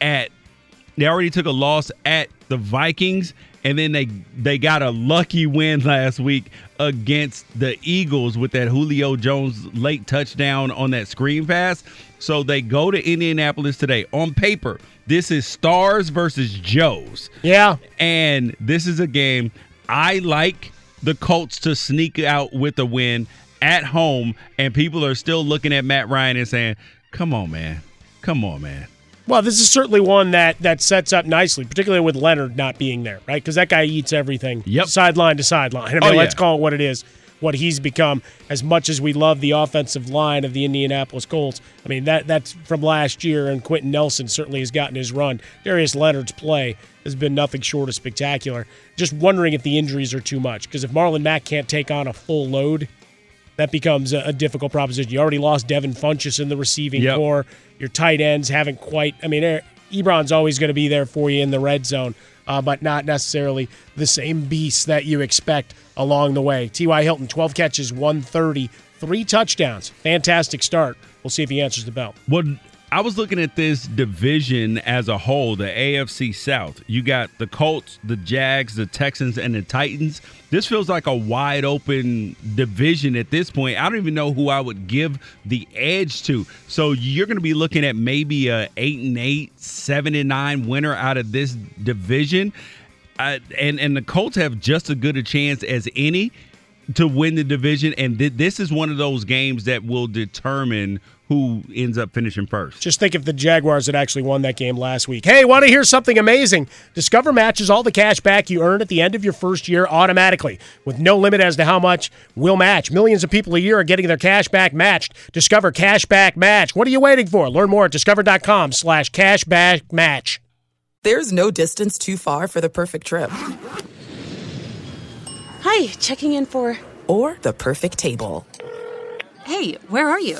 at they already took a loss at the Vikings and then they they got a lucky win last week against the Eagles with that Julio Jones late touchdown on that screen pass. So they go to Indianapolis today. On paper, this is Stars versus Joes. Yeah. And this is a game I like the Colts to sneak out with a win at home, and people are still looking at Matt Ryan and saying, "Come on, man, come on, man." Well, this is certainly one that that sets up nicely, particularly with Leonard not being there, right? Because that guy eats everything, yep. sideline to sideline. I mean, Oh, yeah. let's call it what it is, what he's become. As much as we love the offensive line of the Indianapolis Colts, I mean that that's from last year, and Quenton Nelson certainly has gotten his run. Darius Leonard's play has been nothing short of spectacular. Just wondering if the injuries are too much, because if Marlon Mack can't take on a full load, that becomes a, a difficult proposition. You already lost Devin Funchess in the receiving Yep. corps. Your tight ends haven't quite. I mean, Ebron's always going to be there for you in the red zone, uh, but not necessarily the same beast that you expect along the way. T.Y. Hilton, 12 catches, 130, three touchdowns. Fantastic start. We'll see if he answers the bell. Well, I was looking at this division as a whole, the AFC South. You got the Colts, the Jags, the Texans, and the Titans. This feels like a wide open division at this point. I don't even know who I would give the edge to. So you're going to be looking at maybe a eight and eight, seven and nine winner out of this division. Uh, and and the Colts have just as good a chance as any to win the division. And th- this is one of those games that will determine who ends up finishing first. Just think if the Jaguars had actually won that game last week. Hey, want to hear something amazing? Discover matches all the cash back you earn at the end of your first year automatically, with no limit as to how much will match. Millions of people a year are getting their cash back matched. Discover Cashback Match. What are you waiting for? Learn more at discover.com slash cashback match. There's no distance too far for the perfect trip. Hi, checking in for. Or the perfect table. Hey, where are you?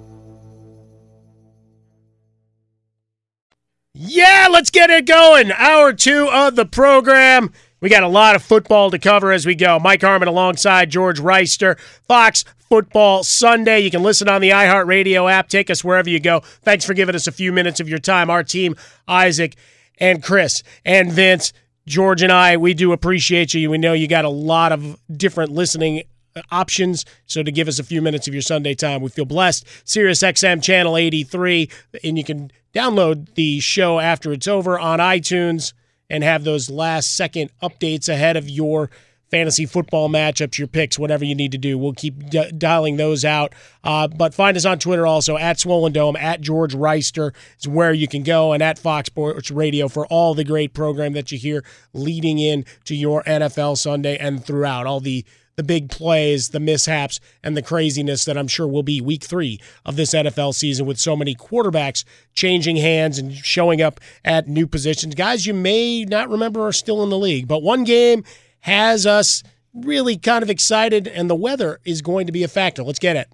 Yeah, let's get it going. Hour two of the program. We got a lot of football to cover as we go. Mike Harmon alongside George Wrighster, Fox Football Sunday. You can listen on the iHeartRadio app. Take us wherever you go. Thanks for giving us a few minutes of your time. Our team, Isaac and Chris and Vince, George and I, we do appreciate you. We know you got a lot of different listening uh, options. So to give us a few minutes of your Sunday time, we feel blessed. Sirius XM channel 83, and you can download the show after it's over on iTunes and have those last second updates ahead of your fantasy football matchups, your picks, whatever you need to do. We'll keep d- dialing those out. Uh, but find us on Twitter also at Swollen Dome, at George Wrighster is where you can go, and at Fox Sports Radio for all the great program that you hear leading in to your NFL Sunday and throughout all the the big plays, the mishaps, and the craziness that I'm sure will be week three of this NFL season with so many quarterbacks changing hands and showing up at new positions. Guys you may not remember are still in the league, but one game has us really kind of excited, and the weather is going to be a factor. Let's get it.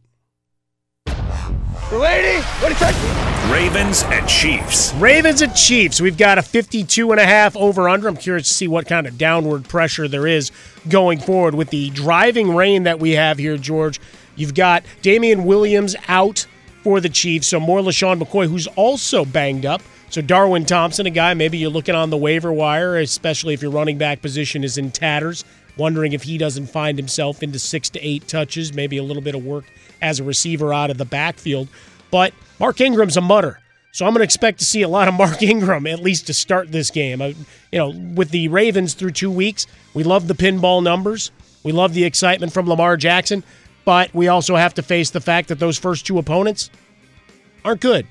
Lady, what is that? Ravens and Chiefs. Ravens and Chiefs. We've got a 52 and a half over under. I'm curious to see what kind of downward pressure there is going forward with the driving rain that we have here, George. You've got Damien Williams out for the Chiefs, so more LeSean McCoy, who's also banged up. So Darwin Thompson, a guy maybe you're looking on the waiver wire, especially if your running back position is in tatters, wondering if he doesn't find himself into six to eight touches, maybe a little bit of work as a receiver out of the backfield. But Mark Ingram's a mutter. So I'm going to expect to see a lot of [LAUGHS] Mark Ingram at least to start this game. Uh, you know, with the Ravens through two weeks, we love the pinball numbers. We love the excitement from Lamar Jackson, but we also have to face the fact that those first two opponents aren't good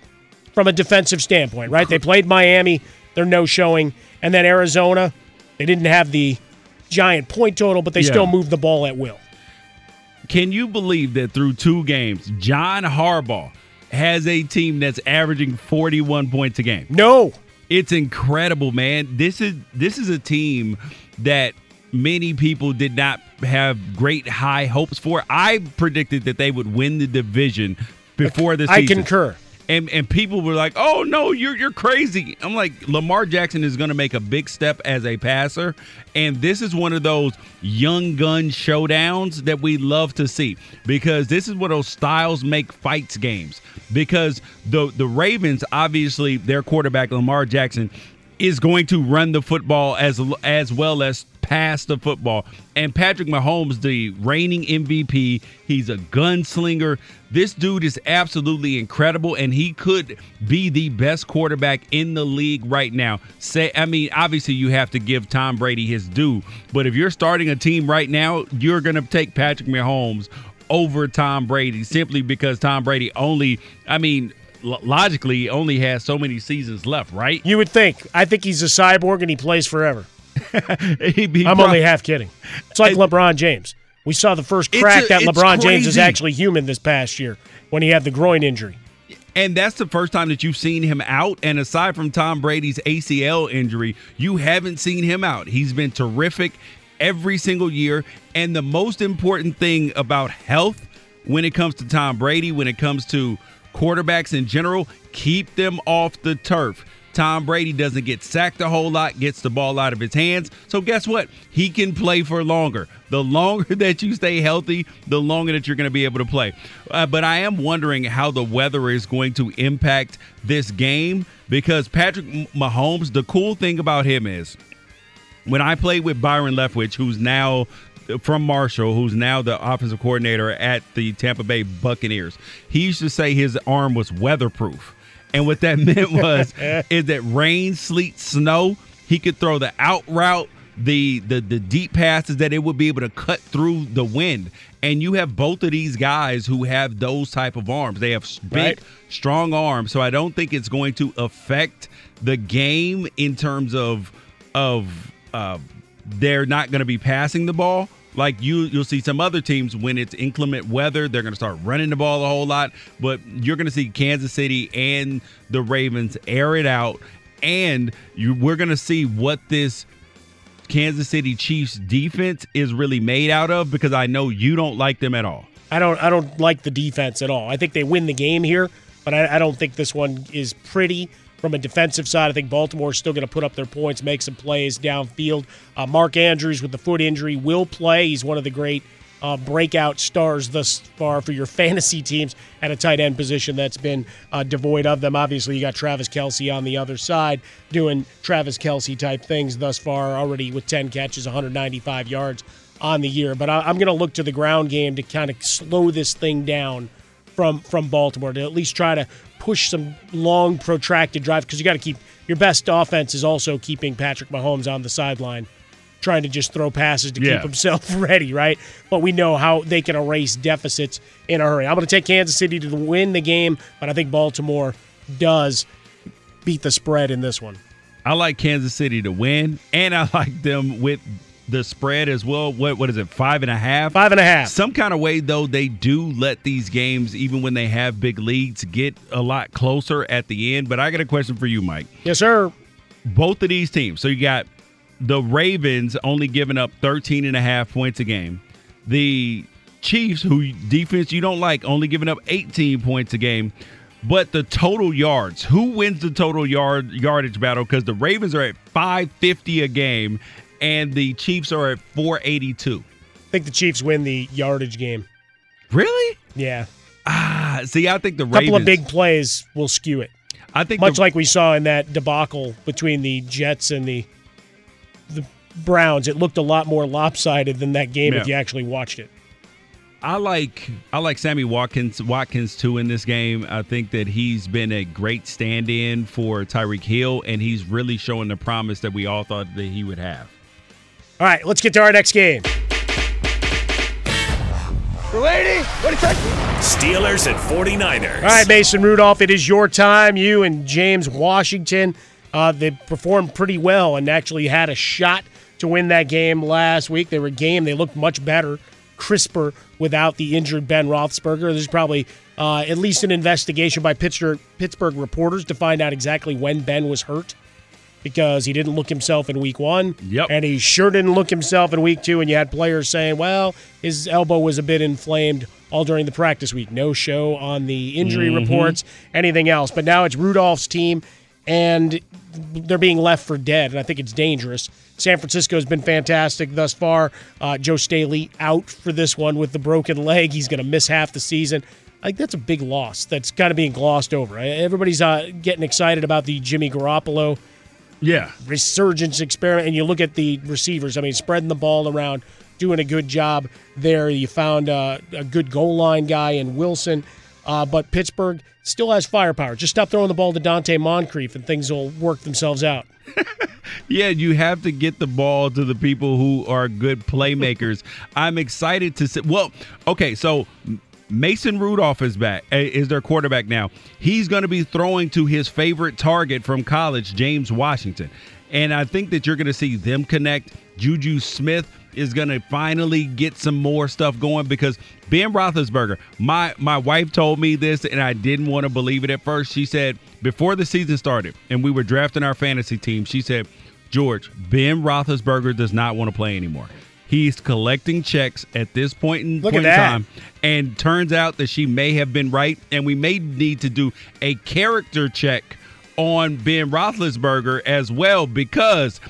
from a defensive standpoint, right? They played Miami, they're no showing, and then Arizona, they didn't have the giant point total, but they Yeah. still moved the ball at will. Can you believe that through two games, John Harbaugh has a team that's averaging 41 points a game? No. It's incredible, man. This is this is a team that many people did not have great high hopes for. I predicted that they would win the division before the I season. concur. And and people were like, "Oh no, you're you're crazy." I'm like, Lamar Jackson is going to make a big step as a passer, and this is one of those young gun showdowns that we love to see because this is of those styles make fights games. Because the the Ravens, obviously, their quarterback Lamar Jackson is going to run the football as as well as pass the football. And Patrick Mahomes, the reigning MVP, he's a gunslinger. This dude is absolutely incredible, and he could be the best quarterback in the league right now. Say, I mean, obviously you have to give Tom Brady his due, but if you're starting a team right now, you're going to take Patrick Mahomes over Tom Brady simply because Tom Brady only, I mean, logically only has so many seasons left, right? You would think. I think he's a cyborg and he plays forever. [LAUGHS] He- he I'm only half kidding. It's like LeBron James. We saw the first crack a- that LeBron James is actually human this past year when he had the groin injury. And that's the first time that you've seen him out. And aside from Tom Brady's ACL injury, you haven't seen him out. He's been terrific every single year. And the most important thing about health when it comes to Tom Brady, when it comes to quarterbacks in general, keep them off the turf. Tom Brady doesn't get sacked a whole lot, gets the ball out of his hands. So guess what? He can play for longer. The longer [LAUGHS] that you stay healthy, the longer that you're going to be able to play. Uh, but I am wondering how the weather is going to impact this game because Patrick Mahomes, the cool thing about him is when I played with Byron Leftwich, who's now from Marshall, who's now the offensive coordinator at the Tampa Bay Buccaneers, he used to say his arm was weatherproof. And what that [LAUGHS] meant was is that rain, sleet, snow, he could throw the out route, the the the deep passes that it would be able to cut through the wind. And you have both of these guys who have those type of arms. They have big, Right. strong arms. So I don't think it's going to affect the game in terms of of uh, they're not going to be passing the ball. Like you, you'll see some other teams when it's inclement weather, they're going to start running the ball a whole lot. But you're going to see Kansas City and the Ravens air it out, and you, we're going to see what this Kansas City Chiefs defense is really made out of. Because I know you don't like them at all. I don't I don't like the defense at all. I think they win the game here, but I, I don't think this one is pretty. From a defensive side, I think Baltimore's still going to put up their points, make some plays downfield. Uh, Mark Andrews with the foot injury will play. He's one of the great uh, breakout stars thus far for your [LAUGHS] fantasy teams at a tight end position that's been uh, devoid of them. Obviously, you got Travis Kelce on the other side doing Travis Kelce type things thus far, already with 10 catches, 195 yards on the year. But I, I'm going to look to the ground game to kind of slow this thing down from from Baltimore to at least try to push some long protracted drive because you got to keep your best offense is also keeping Patrick Mahomes on the sideline trying to just throw passes to Yeah. keep himself [LAUGHS] ready, right? But we know how they can erase deficits in a hurry. I'm going to take Kansas City to win the game, but I think Baltimore does beat the spread in this one. I like Kansas City to win, and I like them with the spread as well. What what is it? Five and a half. Five and a half. Some kind of way though, they do let these games, even when they have big leads, get a lot closer at the end. But I got a question for you, Mike. Yes, sir. Both of these teams. So you got the Ravens only giving up 13 and a half points a game. The Chiefs, who defense you don't like, only giving up 18 points a game. But the total yards, who wins the total yard yardage battle? Because the Ravens are at 550 a game, and the Chiefs are at 482. I think the Chiefs win the yardage game. Really? Yeah. Ah, see, I think the A couple of big plays will skew it. I think much the- like we saw in that debacle between the Jets and the the Browns, it looked a lot more lopsided than that game if you actually watched it. I like I like Sammy Watkins Watkins too in this game. I think that he's been a great stand-in for Tyreek Hill, and he's really showing the promise that we all thought that he would have. All right, let's get to our next game. Lady, what do you think? Steelers and 49ers. All right, Mason Rudolph, it is your time. You and James Washington, uh, they performed pretty well and actually had a shot to win that game last week. They were game. They looked much better, crisper without the injured Ben Roethlisberger. There's probably uh, at least an investigation by Pittsburgh, Pittsburgh reporters to find out exactly when Ben was hurt because he didn't look himself in week one. Yep. And he sure didn't look himself in week two. And you had players saying, well, his elbow was a bit inflamed all during the practice week. No show on the injury Mhm. reports, anything else. But now it's Rudolph's team, and they're being left for dead. And I think it's dangerous. San Francisco has been fantastic thus far. Uh, Joe Staley out for this one with the broken leg. He's going to miss half the season. Think that's a big loss that's kind of being glossed over. Everybody's uh, getting excited about the Jimmy Garoppolo Yeah. resurgence experiment, and you look at the receivers. I mean, spreading the ball around, doing a good job there. You found uh, a good goal line guy in Wilson, uh, but Pittsburgh still has firepower. Just stop throwing the ball to Donte Moncrief, and things will work themselves out. [LAUGHS] Yeah, you have to get the ball to the people who are good playmakers. [LAUGHS] I'm excited to see. Well, okay, so Mason Rudolph is back. eh, Is their quarterback now? He's going to be throwing to his favorite target from college, James Washington. And I think that you're going to see them connect. Juju Smith is going to finally get some more stuff going because Ben Roethlisberger. My my wife told me this, and I didn't want to believe it at first. She said before the season started, and we were drafting our fantasy team. She said, "George, Ben Roethlisberger does not want to play anymore. He's collecting checks at this point in, Look point in time." And turns out that she may have been right, and we may need to do a character check on Ben Roethlisberger as well because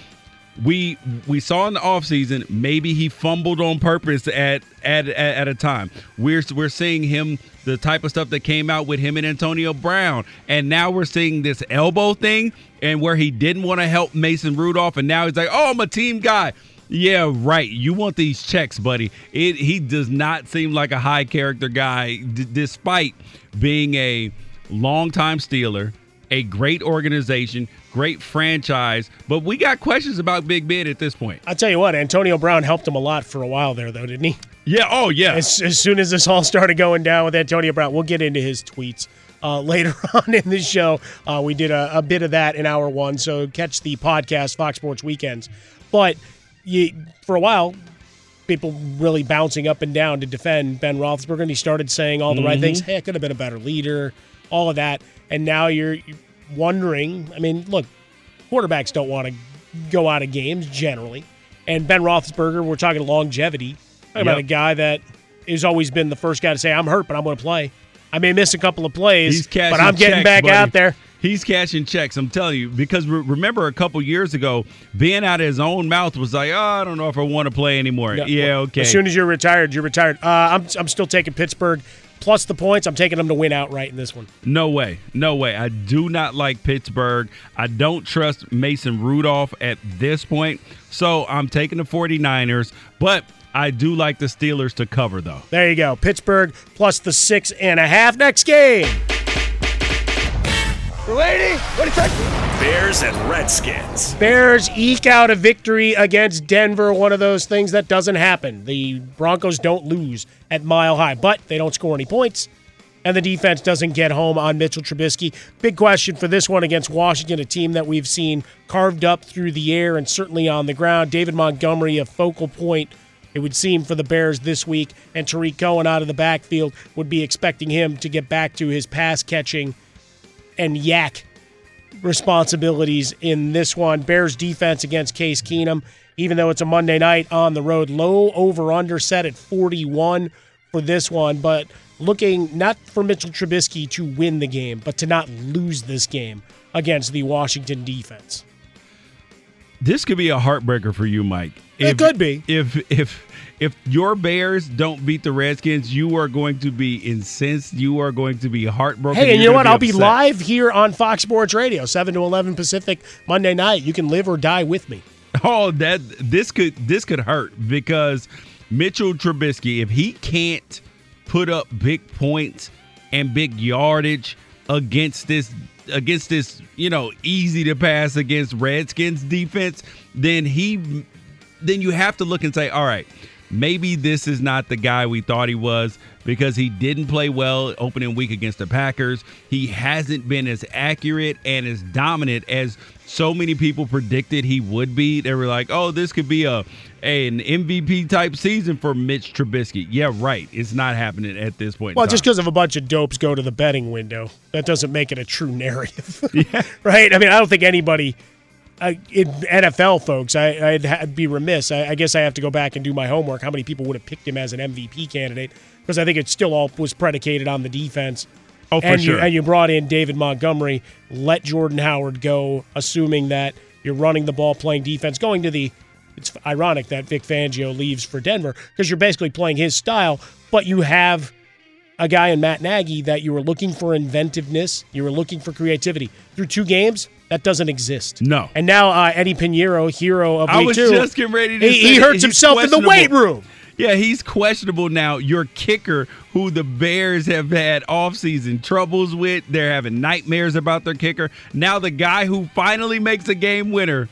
we we saw in the offseason maybe he fumbled on purpose at, at at at a time. We're we're seeing him the type of stuff that came out with him and Antonio Brown, and now we're seeing this elbow thing and where he didn't want to help Mason Rudolph, and now he's like, oh, I'm a team guy. Yeah, right. You want these checks, buddy. It he does not seem like a high character guy, d- despite being a longtime Steeler, a great organization, great franchise. But we got questions about Big Ben at this point. I'll tell you what, Antonio Brown helped him a lot for a while there, though, didn't he? Yeah. Oh, yeah. As, as soon as this all started going down with Antonio Brown, we'll get into his tweets uh, [LAUGHS] later on in the show. Uh, we did a, a bit of that in hour one, so catch the podcast Fox Sports Weekends. But you, for a while, people really bouncing up and down to defend Ben Roethlisberger, and he started saying all the right Mhm. things. Hey, I could have been a better leader, all of that, and now you're wondering. I mean, look, quarterbacks don't want to go out of games generally, and Ben Roethlisberger, we're talking longevity. Talking about a guy that has always been the first guy to say, "I'm hurt, but I'm going to play." I may miss a couple of plays, but I'm getting checks, back buddy. out there. He's cashing checks. I'm telling you because re- remember a couple years ago, being out of his own mouth was like, "Oh, I don't know if I want to play anymore." Yeah, well, okay. As soon as you're retired, you're retired. Uh, I'm I'm still taking Pittsburgh plus the points. I'm taking them to win outright in this one. No way. No way. I do not like Pittsburgh. I don't trust Mason Rudolph at this point. So I'm taking the 49ers, but I do like the Steelers to cover, though. There you go. Pittsburgh plus the six and a half. Next game. Lady, what do you think? Bears and Redskins. Bears eke out a victory against Denver. One of those things that doesn't happen. The Broncos don't lose at Mile High, but they don't score any points. and the defense doesn't get home on Mitchell Trubisky. Big question for this one against Washington, a team that we've seen carved up through the air and certainly on the ground. David Montgomery, a focal point, it would seem, for the Bears this week, and Tarik Cohen out of the backfield would be expecting him to get back to his pass catching and YAC responsibilities in this one. Bears defense against Case Keenum, even though it's a Monday night on the road, low over under set at 41 for this one, but looking not for Mitchell Trubisky to win the game, but to not lose this game against the Washington defense. This could be a heartbreaker for you, Mike. It could be. If if if your Bears don't beat the Redskins, you are going to be incensed. You are going to be heartbroken. Hey, and you know what? gonna I'll be live here on Fox Sports Radio, 7 to 11 Pacific, Monday night. You can live or die with me. Oh, that this could this could hurt because Mitchell Trubisky, if he can't put up big points and big yardage against this against this, you know, easy to pass against Redskins defense, then he then you have to look and say, all right, maybe this is not the guy we thought he was because he didn't play well opening week against the Packers. He hasn't been as accurate and as dominant as so many people predicted he would be. They were like, "Oh, this could be a, a an MVP type season for Mitch Trubisky." Yeah, right. It's not happening at this point. Well, just because of a bunch of dopes go to the betting window, that doesn't make it a true narrative. [LAUGHS] [LAUGHS] right? I mean, I don't think anybody, uh, in NFL folks, I, I'd, ha- be remiss. I, I guess I have to go back and do my homework. How many people would have picked him as an MVP candidate? Because I think it still all was predicated on the defense. Oh, for and You, sure. and you brought in David Montgomery, let Jordan Howard go, assuming that you're running the ball, playing defense, going to the. It's ironic that Vic Fangio leaves for Denver because you're basically playing his style, but you have a guy in Matt Nagy that you were looking for inventiveness, you were looking for creativity. Through two games, that doesn't exist. No. And now uh, Eddy Piñeiro, hero of I was two, just getting ready to he, say he hurts himself in the weight room. Yeah, he's questionable now. Your kicker, who the Bears have had offseason troubles with, they're having nightmares about their kicker. Now the guy who finally makes a game winner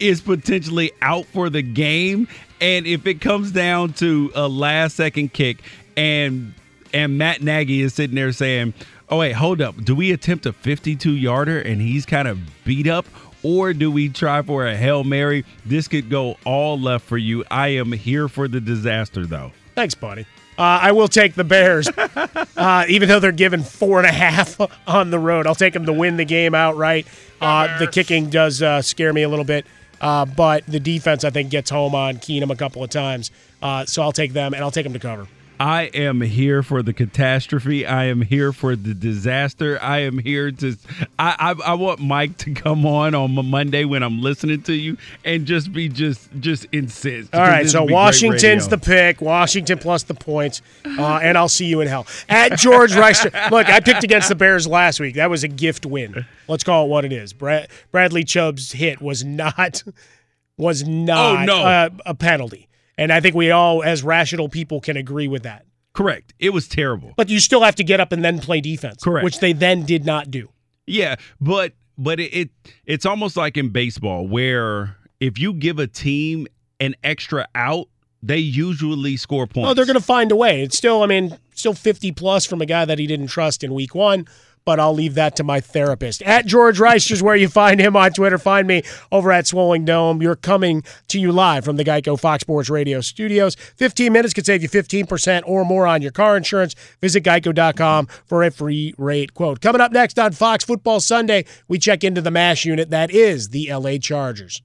is potentially out for the game. And if it comes down to a last second kick and and Matt Nagy is sitting there saying, Oh wait, hold up. Do we attempt a 52 yarder and he's kind of beat up? Or do we try for a Hail Mary? This could go all left for you. I am here for the disaster though. Thanks, buddy. Uh, I will take the Bears, [LAUGHS] uh, even though they're given four and a half on the road. I'll take them to win the game outright. Uh, the kicking does uh, scare me a little bit, uh, but the defense I think gets home on Keenum a couple of times. Uh, so I'll take them, and I'll take them to cover. I am here for the catastrophe. I am here for the disaster. I am here to. I I, I want Mike to come on on Monday when I'm listening to you and just be just just incensed. All right, so would be great Washington's the pick. Washington plus the points, uh, and I'll see you in hell. At George Wrighster. Look, I picked against the Bears last week. That was a gift win. Let's call it what it is. Brad, Bradley Chubb's hit was not was not Oh, no. uh, a penalty, and I think we all, as rational people, can agree with that. correct. It was terrible. But you still have to get up and then play defense, Correct. which they then did not do. Yeah, but but it, it it's almost like in baseball where if you give a team an extra out, they usually score points. Oh, they're going to find a way. It's still, I mean, still 50 plus from a guy that he didn't trust in week one, but I'll leave that to my therapist. At George Wrighster where you find him on Twitter. Find me over at Swollen Dome. You're coming to you live from the Geico Fox Sports Radio studios. 15 minutes could save you 15% or more on your car insurance. Visit geico.com for a free rate quote. Coming up next on Fox Football Sunday, we check into the MASH unit that is the LA Chargers.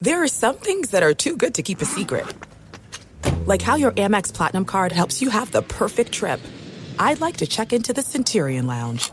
There are some things that are too good to keep a secret. Like how your Amex Platinum card helps you have the perfect trip. I'd like to check into the Centurion Lounge.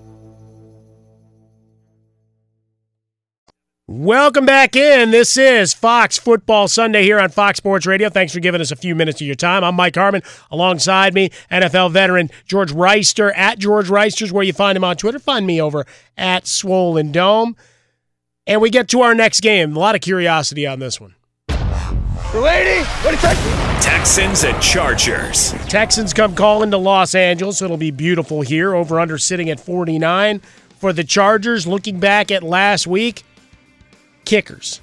Welcome back in. This is Fox Football Sunday here on Fox Sports Radio. Thanks for giving us a few minutes of your time. I'm Mike Harmon. Alongside me, NFL veteran George Wrighster at George Wrighster's, where you find him on Twitter. Find me over at Swollen Dome. And we get to our next game. A lot of curiosity on this one. Lady, what is that? Texans and Chargers. Texans come calling to Los Angeles. It'll be beautiful here. Over under sitting at 49 for the Chargers. Looking back at last week, kickers.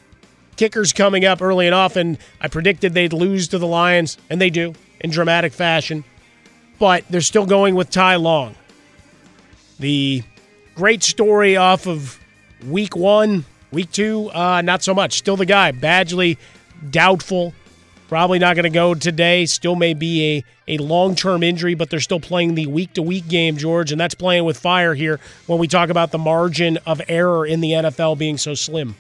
Kickers coming up early and often. I predicted they'd lose to the Lions, and they do in dramatic fashion. But they're still going with Ty Long. The great story off of week one, week two, uh, not so much. Still the guy. Badgley, doubtful. Probably not going to go today. Still may be a, a long term injury, but they're still playing the week to week game, George, and that's playing with fire here when we talk about the margin of error in the NFL being so slim.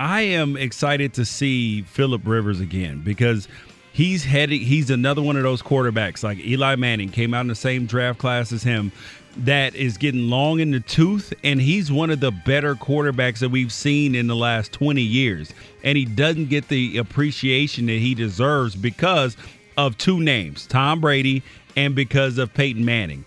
I am excited to see Philip Rivers again because he's heading he's another one of those quarterbacks. Like Eli Manning came out in the same draft class as him that is getting long in the tooth and he's one of the better quarterbacks that we've seen in the last 20 years. And he doesn't get the appreciation that he deserves because of two names Tom Brady and because of Peyton Manning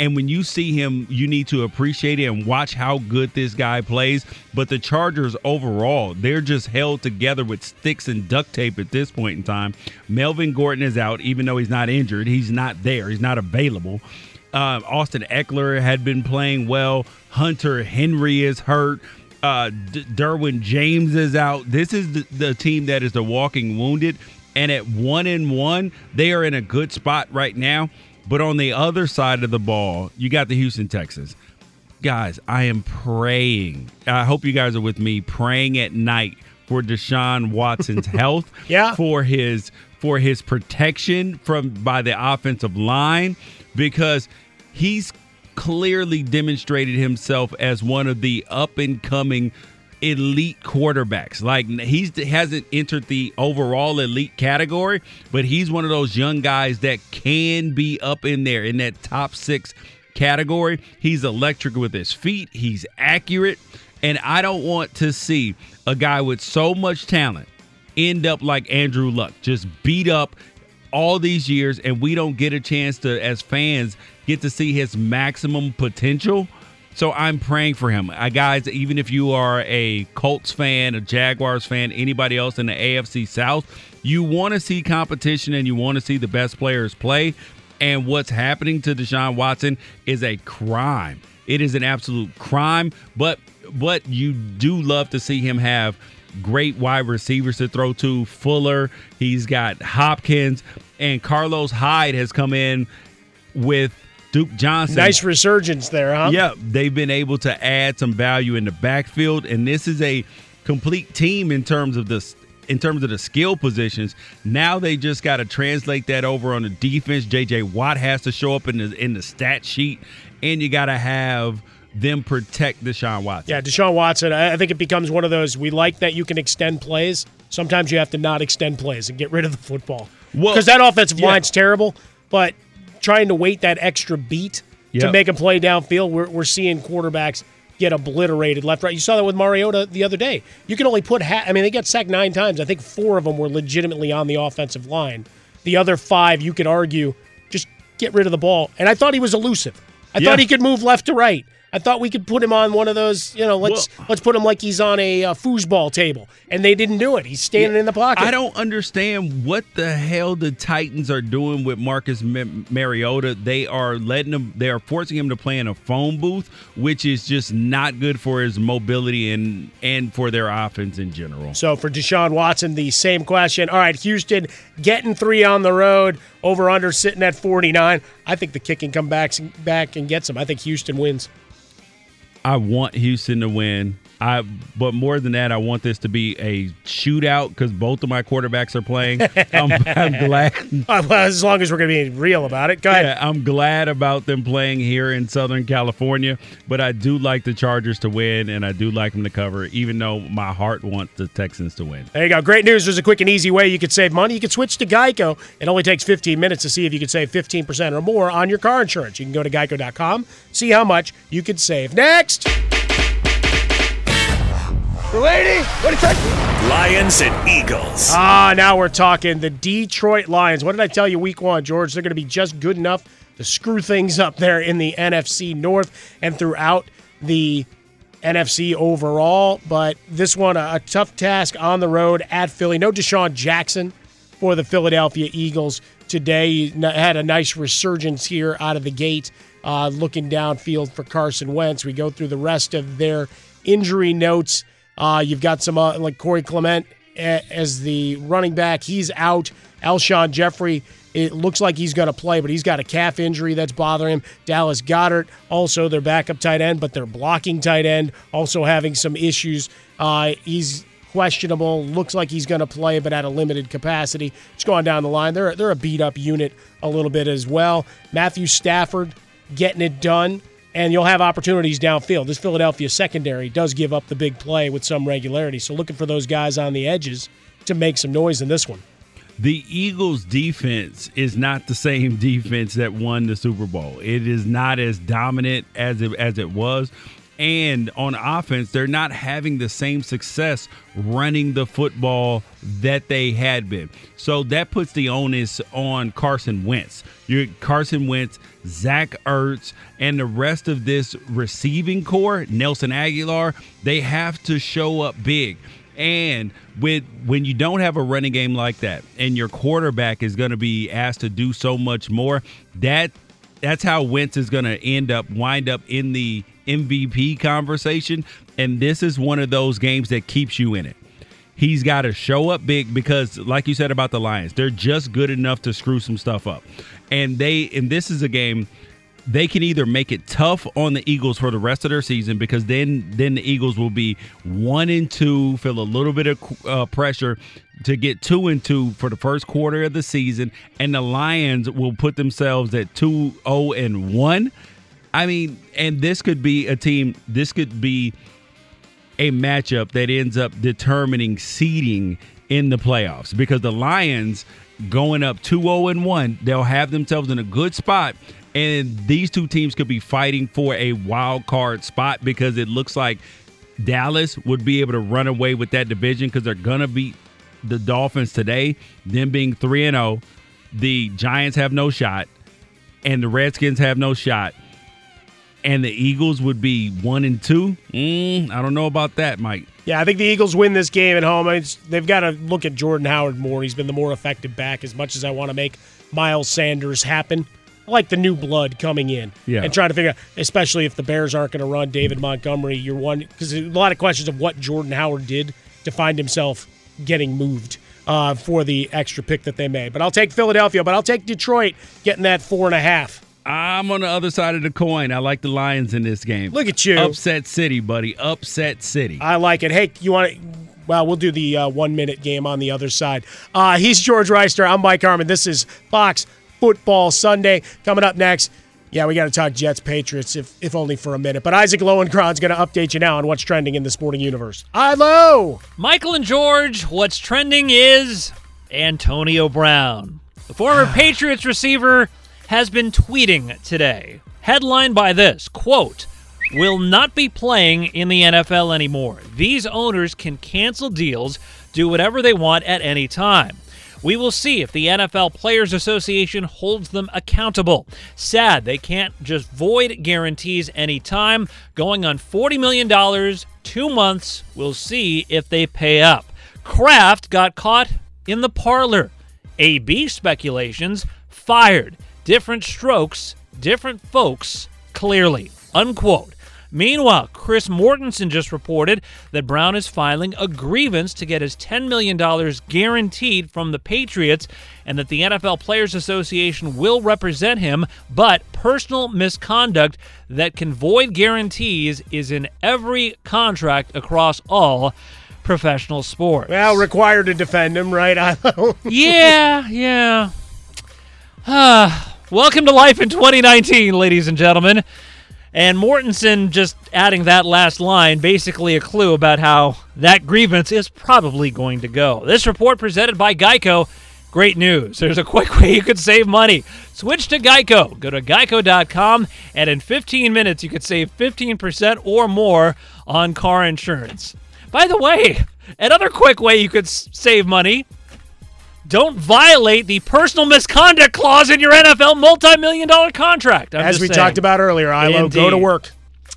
and when you see him, you need to appreciate it and watch how good this guy plays. But the Chargers overall, they're just held together with sticks and duct tape at this point in time. Melvin Gordon is out, even though he's not injured. He's not there. He's not available. Uh, Austin Ekeler had been playing well. Hunter Henry is hurt. Uh, D- Derwin James is out. This is the, the team that is the walking wounded. And at one and one, they are in a good spot right now. But on the other side of the ball, you got the Houston Texans. Guys, I am praying. I hope you guys are with me praying at night for Deshaun Watson's [LAUGHS] health, yeah. for his for his protection from by the offensive line because he's clearly demonstrated himself as one of the up and coming elite quarterbacks. Like he's hasn't entered the overall elite category, but he's one of those young guys that can be up in there in that top 6 category. He's electric with his feet, he's accurate, and I don't want to see a guy with so much talent end up like Andrew Luck, just beat up all these years and we don't get a chance to as fans get to see his maximum potential so I'm praying for him. Uh, guys, even if you are a Colts fan, a Jaguars fan, anybody else in the AFC South, you want to see competition and you want to see the best players play. And what's happening to Deshaun Watson is a crime. It is an absolute crime, but but you do love to see him have great wide receivers to throw to. Fuller, he's got Hopkins, and Carlos Hyde has come in with Duke Johnson. Nice resurgence there, huh? Yeah, they've been able to add some value in the backfield, and this is a complete team in terms of the in terms of the skill positions. Now they just got to translate that over on the defense. J.J. Watt has to show up in the in the stat sheet, and you got to have them protect Deshaun Watson. Yeah, Deshaun Watson. I think it becomes one of those. We like that you can extend plays. Sometimes you have to not extend plays and get rid of the football because well, that offensive yeah. line's terrible. But trying to wait that extra beat yep. to make a play downfield. We're, we're seeing quarterbacks get obliterated left, right. You saw that with Mariota the other day. You can only put, ha- I mean, they got sacked nine times. I think four of them were legitimately on the offensive line. The other five, you could argue, just get rid of the ball. And I thought he was elusive. I Yeah. thought he could move left to right. I thought we could put him on one of those, you know, let's let's put him like he's on a uh, foosball table, and they didn't do it. He's standing in the pocket. I don't understand what the hell the Titans are doing with Marcus Ma- Mariota. They are letting him, they are forcing him to play in a phone booth, which is just not good for his mobility and and for their offense in general. So for Deshaun Watson, the same question. All right, Houston getting three on the road, over under sitting at 49. I think the kicking come back, back and gets them. I think Houston wins. I want Houston to win. I, but more than that, I want this to be a shootout because both of my quarterbacks are playing. [LAUGHS] I'm, I'm glad. Uh, well, as long as we're going to be real about it. Go ahead. Yeah, I'm glad about them playing here in Southern California, but I do like the Chargers to win, and I do like them to cover, even though my heart wants the Texans to win. There you go. Great news. There's a quick and easy way you could save money. You could switch to Geico. It only takes 15 minutes to see if you could save 15% or more on your car insurance. You can go to geico.com, see how much you could save. Next. Lady, what is that? Lions and Eagles. Ah, now we're talking the Detroit Lions. What did I tell you week one, George? They're going to be just good enough to screw things up there in the NFC North and throughout the NFC overall. But this one, a, a tough task on the road at Philly. No DeSean Jackson for the Philadelphia Eagles today. He had a nice resurgence here out of the gate, uh, looking downfield for Carson Wentz. We go through the rest of their injury notes. Uh, you've got some uh, like Corey Clement as the running back. He's out. Alshon Jeffery. It looks like he's going to play, but he's got a calf injury that's bothering him. Dallas Goedert, also their backup tight end, but their blocking tight end, also having some issues. Uh, he's questionable. Looks like he's going to play, but at a limited capacity. Just going down the line, they're they're a beat up unit a little bit as well. Matthew Stafford getting it done, and you'll have opportunities downfield. This Philadelphia secondary does give up the big play with some regularity, so looking for those guys on the edges to make some noise in this one. The Eagles' defense is not the same [LAUGHS] defense that won the Super Bowl. It is not as dominant as it, as it was. And on offense, they're not having the same success running the football that they had been. So that puts the onus on Carson Wentz. You're Carson Wentz, Zach Ertz, and the rest of this receiving corps, Nelson Agholor, they have to show up big. And with when you don't have a running game like that, and your quarterback is going to be asked to do so much more, that that's how Wentz is going to end up wind up in the MVP conversation. And this is one of those games that keeps you in it. He's got to show up big because, like you said about the Lions, they're just good enough to screw some stuff up. And they, and this is a game they can either make it tough on the Eagles for the rest of their season because then then the Eagles will be one and two, feel a little bit of uh, pressure to get two and two for the first quarter of the season, and the Lions will put themselves at two zero and one. I mean, and this could be a team. This could be a matchup that ends up determining seeding in the playoffs because the Lions going up 2-0 and 1, they'll have themselves in a good spot and these two teams could be fighting for a wild card spot because it looks like Dallas would be able to run away with that division because they're to beat the Dolphins today, them being 3 and 0. The Giants have no shot and the Redskins have no shot and the Eagles would be one and two. Mm, I don't know about that, Mike. Yeah, I think the Eagles win this game at home. It's, they've got to look at Jordan Howard more. He's been the more effective back. As much as I want to make Miles Sanders happen, I like the new blood coming in Yeah. and trying to figure out, especially if the Bears aren't going to run David Montgomery. You're one because a lot of questions of what Jordan Howard did to find himself getting moved uh, for the extra pick that they made. But I'll take Philadelphia. But I'll take Detroit getting that four and a half. I'm on the other side of the coin. I like the Lions in this game. Look at you. Upset City, buddy. Upset City. I like it. Hey, you want to? Well, we'll do the uh, one minute game on the other side. Uh, he's George Wrighster. I'm Mike Harmon. This is Fox Football Sunday. Coming up next, yeah, we got to talk Jets Patriots, if, if only for a minute. But Isaac Lowenkron's going to update you now on what's trending in the sporting universe. Hello. Michael and George, what's trending is Antonio Brown. The former Patriots receiver has been tweeting today. Headlined by this quote, will not be playing in the NFL anymore. These owners can cancel deals, do whatever they want at any time. We will see if the NFL Players Association holds them accountable. Sad they can't just void guarantees anytime. Going on $40 million, two months, we'll see if they pay up. Kraft got caught in the parlor. AB speculations fired. Different strokes, different folks, clearly. Unquote. Meanwhile, Chris Mortensen just reported that Brown is filing a grievance to get his $10 million guaranteed from the Patriots and that the NFL Players Association will represent him, but personal misconduct that can void guarantees is in every contract across all professional sports. Well, required to defend him, right? [LAUGHS] yeah, yeah. [SIGHS] [SIGHS] Welcome to life in 2019, ladies and gentlemen. And Mortensen just adding that last line, basically a clue about how that grievance is probably going to go. This report presented by Geico. Great news. There's a quick way you could save money. Switch to Geico. Go to geico.com, and in 15 minutes, you could save 15% or more on car insurance. By the way, another quick way you could save money don't violate the personal misconduct clause in your NFL multi-million dollar contract. I'm As we saying. talked about earlier, Ilo, go to work.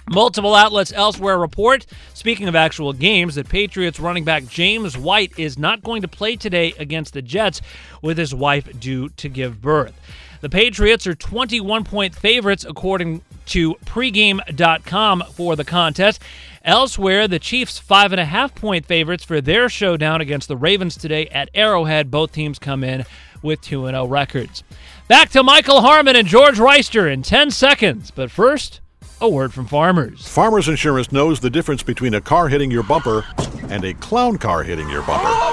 Multiple outlets elsewhere report, speaking of actual games, that Patriots running back James White is not going to play today against the Jets with his wife due to give birth. The Patriots are 21 point favorites according to pregame.com for the contest. Elsewhere, the Chiefs five and a half point favorites for their showdown against the Ravens today at Arrowhead. Both teams come in with 2 0 records. Back to Michael Harmon and George Wrighster in 10 seconds. But first, a word from farmers. Farmers Insurance knows the difference between a car hitting your bumper and a clown car hitting your bumper.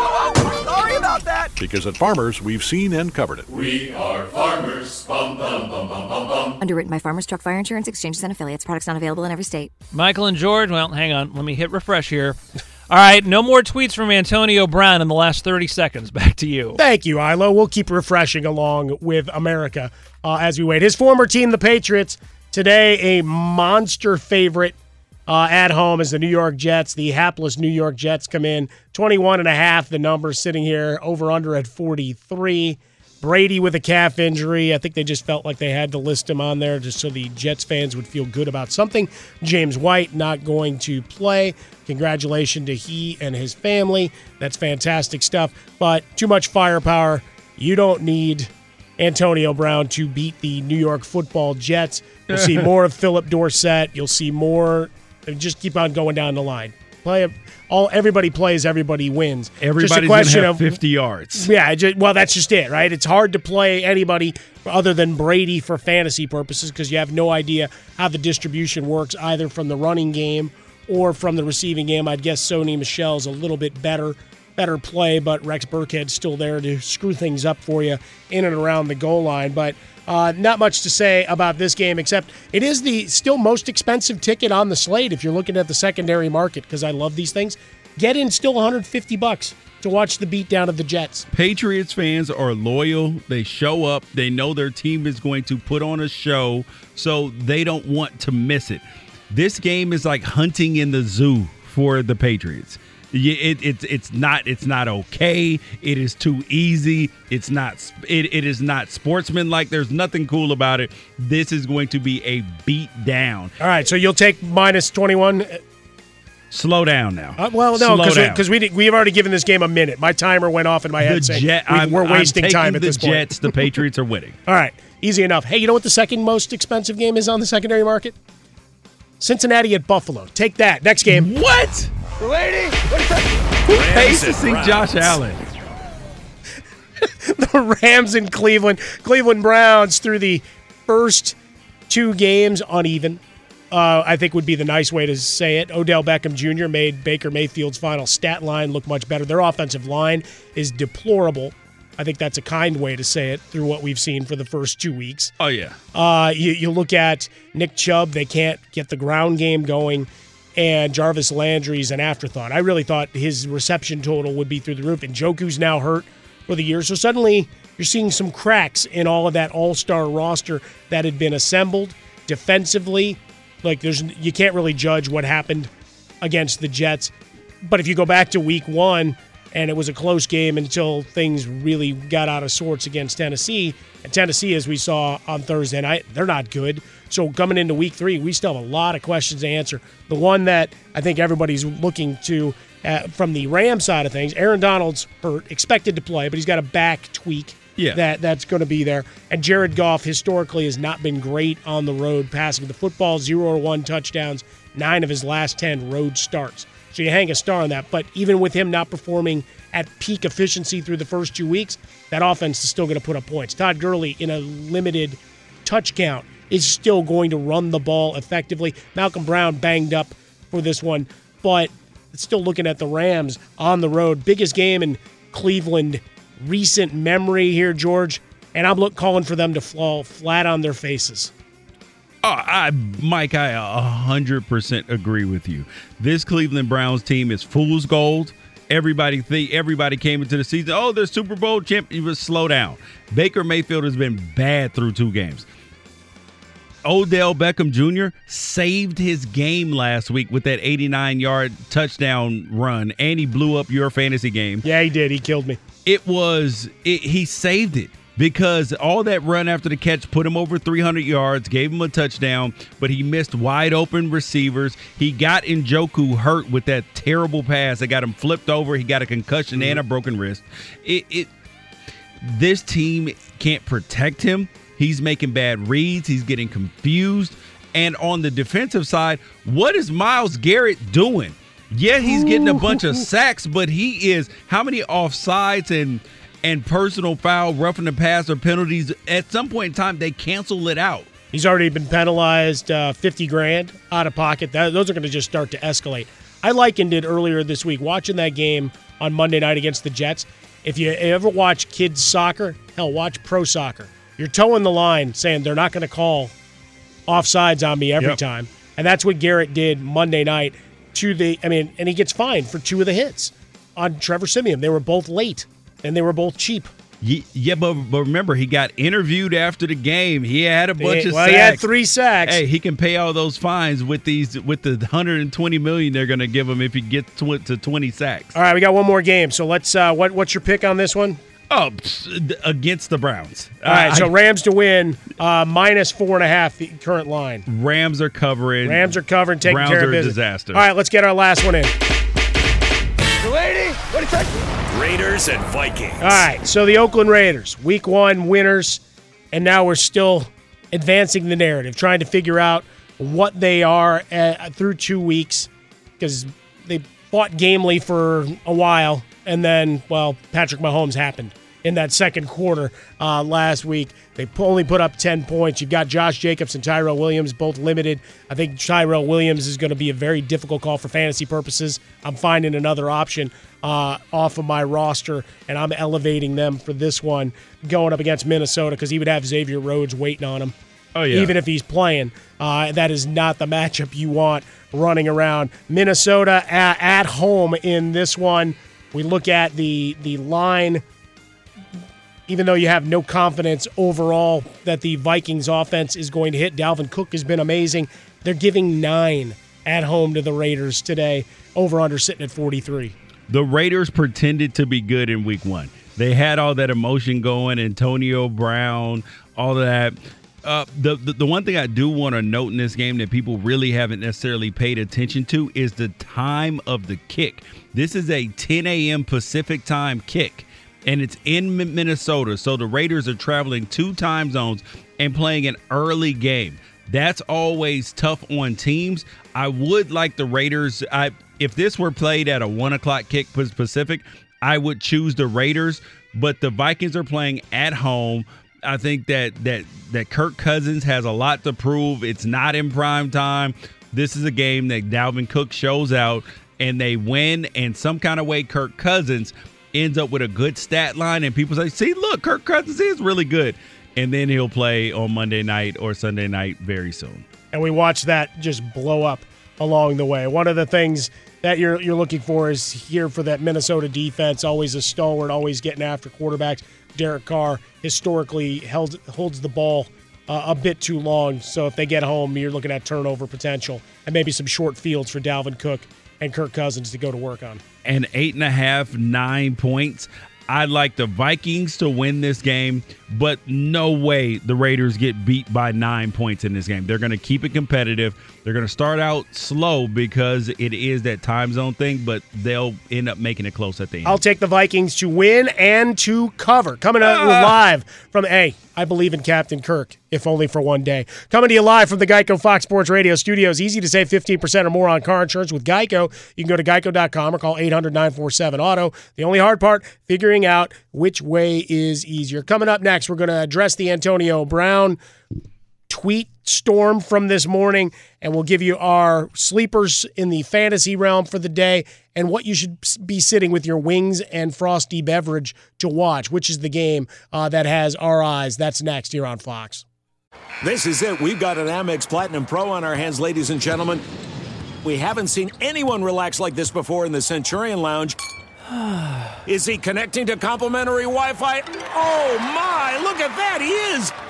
Sorry about that. Because at Farmers, we've seen and covered it. We are farmers. Bum, bum, bum, bum, bum, bum. Underwritten by Farmers Truck Fire Insurance Exchanges and Affiliates. Products not available in every state. Michael and George, well, hang on. Let me hit refresh here. All right, no more tweets from Antonio Brown in the last 30 seconds. [LAUGHS] Back to you. Thank you, Ilo. We'll keep refreshing along with America uh, as we wait. His former team, the Patriots, today a monster favorite uh, at home as the New York Jets. The hapless New York Jets come in 21 and a half. The number sitting here over under at 43. Brady with a calf injury. I think they just felt like they had to list him on there just so the Jets fans would feel good about something. James White not going to play. Congratulations to he and his family. That's fantastic stuff. But too much firepower. You don't need Antonio Brown to beat the New York football Jets. You'll see [LAUGHS] more of Phillip Dorsett. You'll see more. Just keep on going down the line. Play all. Everybody plays. Everybody wins. Just a Everybody's question have of 50 yards. yeah, ju- well, that's just it, right? It's hard to play anybody other than Brady for fantasy purposes because you have no idea how the distribution works either from the running game or from the receiving game. I'd guess Sony Michel's a little bit better, better play, but Rex Burkhead's still there to screw things up for you in and around the goal line. But uh, not much to say about this game except it is the still most expensive ticket on the slate if you're looking at the secondary market because I love these things. Get in still 150 bucks to watch the beatdown of the Jets. Patriots fans are loyal. They show up. They know their team is going to put on a show, so they don't want to miss it. This game is like hunting in the zoo for the Patriots. Yeah, It, it's it's not it's not okay. It is too easy. It's not it, it is not sportsmanlike. There's nothing cool about it. This is going to be a beat down. All right, so you'll take minus 21. Slow down now. Uh, well, no, because we, did- we've already given this game a minute. My timer went off in my head the saying Jet, we, I'm- we're I'm wasting time at the this point. Jets. The Patriots are winning. [LAUGHS] All right, easy enough. Hey, you know what the second most expensive game is on the secondary market? Cincinnati at Buffalo. Take that. Next game. What? Lady, what is that? Who pays to see Josh Allen? [LAUGHS] the Rams in Cleveland. Cleveland Browns through the first two games uneven. Uh, I think would be the nice way to say it. Odell Beckham Jr. made Baker Mayfield's final stat line look much better. Their offensive line is deplorable. I think that's a kind way to say it through what we've seen for the first two weeks. Oh yeah. Uh, you, you look at Nick Chubb, they can't get the ground game going, and Jarvis Landry's an afterthought. I really thought his reception total would be through the roof, and Njoku's now hurt for the year. So suddenly you're seeing some cracks in all of that all star roster that had been assembled defensively. Like there's you can't really judge what happened against the Jets. But if you go back to week 1 and it was a close game until things really got out of sorts against Tennessee, and Tennessee as we saw on Thursday night, they're not good. So coming into week 3, we still have a lot of questions to answer. The one that I think everybody's looking to uh, from the Ram side of things, Aaron Donald's hurt, expected to play, but he's got a back tweak Yeah. that that's going to be there. And Jared Goff historically has not been great on the road passing the football, zero or one touchdowns, nine of his last ten road starts. So you hang a star on that. But even with him not performing at peak efficiency through the first two weeks, that offense is still going to put up points. Todd Gurley in a limited touch count is still going to run the ball effectively. Malcolm Brown banged up for this one, but still looking at the Rams on the road. Biggest game in Cleveland recent memory here, George. And I'm look, calling for them to fall flat on their faces. Oh, I, Mike, I 100% agree with you. This Cleveland Browns team is fool's gold. Everybody think everybody came into the season. Oh, they're Super Bowl champ. You was slow down. Baker Mayfield has been bad through two games. Odell Beckham Jr. saved his game last week with that 89 yard touchdown run, and he blew up your fantasy game. Yeah, he did. He killed me. It was it, he saved it because all that run after the catch put him over 300 yards, gave him a touchdown, but he missed wide open receivers. He got Njoku hurt with that terrible pass that got him flipped over. He got a concussion and a mm-hmm. broken wrist. It, it this team can't protect him. He's making bad reads. He's getting confused. And on the defensive side, what is Myles Garrett doing? Yeah, he's getting a bunch of [LAUGHS] sacks, but he is how many offsides and and personal foul, roughing the pass or penalties? At some point in time, they cancel it out. He's already been penalized uh, 50 grand out of pocket. That, those are going to just start to escalate. I likened it earlier this week, watching that game on Monday night against the Jets. If you ever watch kids soccer, hell, watch pro soccer. You're toeing the line saying they're not going to call offsides on me every Yep. time. And that's what Garrett did Monday night to the I mean, and he gets fined for two of the hits on Trevor Siemian. They were both late and they were both cheap. Yeah, but, but remember, he got interviewed after the game. He had a bunch of well, sacks. he had three sacks. Hey, he can pay all those fines with these with the 120 million they're going to give him if he gets to 20 sacks. All right, we got one more game. So let's uh what what's your pick on this one? Oh, against the Browns. All right, I- so Rams to win, uh, minus four and a half, the current line. Rams are covering. Rams are covering, taking Browns care of are a business. disaster. All right, let's get our last one in. Lady, what do you think? Raiders and Vikings. All right, so the Oakland Raiders, week one winners, and now we're still advancing the narrative, trying to figure out what they are uh, through two weeks because they fought gamely for a while, and then, well, Patrick Mahomes happened in that second quarter uh, last week. They only put up 10 points. You've got Josh Jacobs and Tyrell Williams both limited. I think Tyrell Williams is going to be a very difficult call for fantasy purposes. I'm finding another option uh, off of my roster, and I'm elevating them for this one going up against Minnesota because he would have Xavier Rhodes waiting on him. Oh, yeah. Even if he's playing, uh, that is not the matchup you want running around. Minnesota at, at home in this one. We look at the the line even though you have no confidence overall that the Vikings offense is going to hit, Dalvin Cook has been amazing. They're giving nine at home to the Raiders today. Over under sitting at 43. The Raiders pretended to be good in week one. They had all that emotion going, Antonio Brown, all that. Uh, the, the the one thing I do want to note in this game that people really haven't necessarily paid attention to is the time of the kick. This is a 10 a.m. Pacific time kick, and it's in Minnesota. So the Raiders are traveling two time zones and playing an early game. That's always tough on teams. I would like the Raiders. I if this were played at a one o'clock kick Pacific, I would choose the Raiders. But the Vikings are playing at home. I think that that that Kirk Cousins has a lot to prove. It's not in prime time. This is a game that Dalvin Cook shows out and they win. And some kind of way, Kirk Cousins ends up with a good stat line, and people say, "See, look, Kirk Cousins is really good." And then he'll play on Monday night or Sunday night very soon. and we watch that just blow up along the way. One of the things that you're you're looking for is here for that Minnesota defense, always a stalwart, always getting after quarterbacks. Derek Carr historically held holds the ball uh, a bit too long. So if they get home, you're looking at turnover potential and maybe some short fields for Dalvin Cook and Kirk Cousins to go to work on. And eight and a half, nine points. I'd like the Vikings to win this game, but no way the Raiders get beat by nine points in this game. They're going to keep it competitive. They're going to start out slow because it is that time zone thing, but they'll end up making it close at the end. I'll take the Vikings to win and to cover. Coming out Ah. live from A. I believe in Captain Kirk, if only for one day. Coming to you live from the Geico Fox Sports Radio studios. Easy to save 15% or more on car insurance with Geico. You can go to geico.com or call 800 947 Auto. The only hard part, figuring out which way is easier. Coming up next, we're going to address the Antonio Brown tweet storm from this morning, and we'll give you our sleepers in the fantasy realm for the day and what you should be sitting with your wings and frosty beverage to watch, which is the game uh, that has our eyes. That's next here on Fox. This is it. We've got an Amex Platinum Pro on our hands, ladies and gentlemen. We haven't seen anyone relax like this before in the Centurion Lounge. [SIGHS] Is he connecting to complimentary Wi Fi? Oh my, look at that, he is!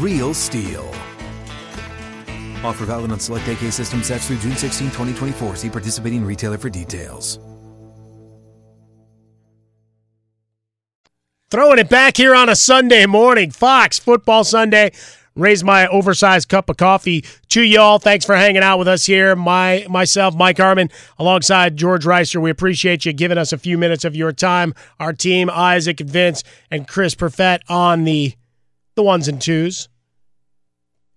Real STIHL. Offer valid on select AK system sets through June 16, 2024. See participating retailer for details. Throwing it back here on a Sunday morning, Fox Football Sunday. Raise my oversized cup of coffee to y'all. Thanks for hanging out with us here. My myself, Mike Harmon, alongside George Wrighster. We appreciate you giving us a few minutes of your time. Our team, Isaac Vince and Chris Perfett on the the ones and twos.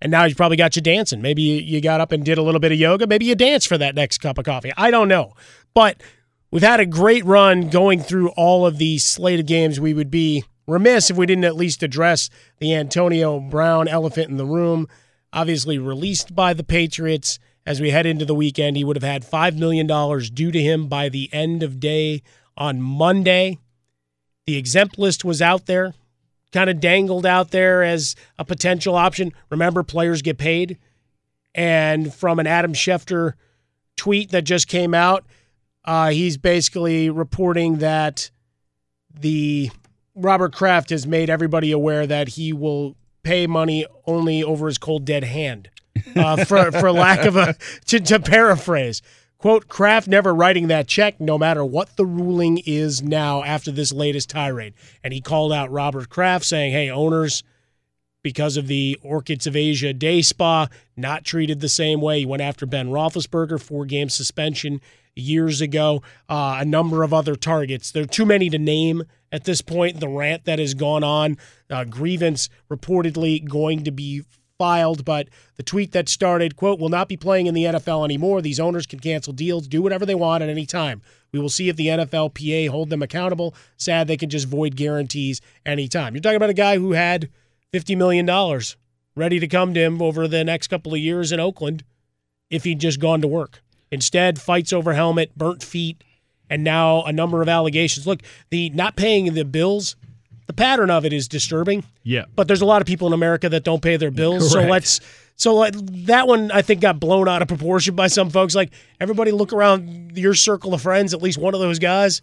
And now you probably got you dancing. Maybe you, you got up and did a little bit of yoga. Maybe you danced for that next cup of coffee. I don't know. But we've had a great run going through all of these slated games. We would be remiss if we didn't at least address the Antonio Brown elephant in the room. Obviously, released by the Patriots as we head into the weekend. He would have had $5 million due to him by the end of day on Monday. The exempt list was out there, kind of dangled out there as a potential option. Remember, players get paid. And from an Adam Schefter tweet that just came out, uh, he's basically reporting that the Robert Kraft has made everybody aware that he will pay money only over his cold dead hand, uh, for for lack of a to, to paraphrase. Quote, Kraft never writing that check, no matter what the ruling is now after this latest tirade. And he called out Robert Kraft saying, hey, owners, because of the Orchids of Asia day spa, not treated the same way. He went after Ben Roethlisberger, four game suspension years ago, uh, a number of other targets. There are too many to name at this point. The rant that has gone on, uh, grievance reportedly going to be filed, but the tweet that started, quote, will not be playing in the NFL anymore. These owners can cancel deals, do whatever they want at any time. We will see if the NFLPA hold them accountable. Sad they can just void guarantees anytime. You're talking about a guy who had $50 million ready to come to him over the next couple of years in Oakland if he'd just gone to work. Instead, fights over helmet, burnt feet, and now a number of allegations. Look, the not paying the bills, the pattern of it is disturbing. Yeah. But there's a lot of people in America that don't pay their bills. So let's so like, that one I think got blown out of proportion by some folks. Like everybody look around your circle of friends, at least one of those guys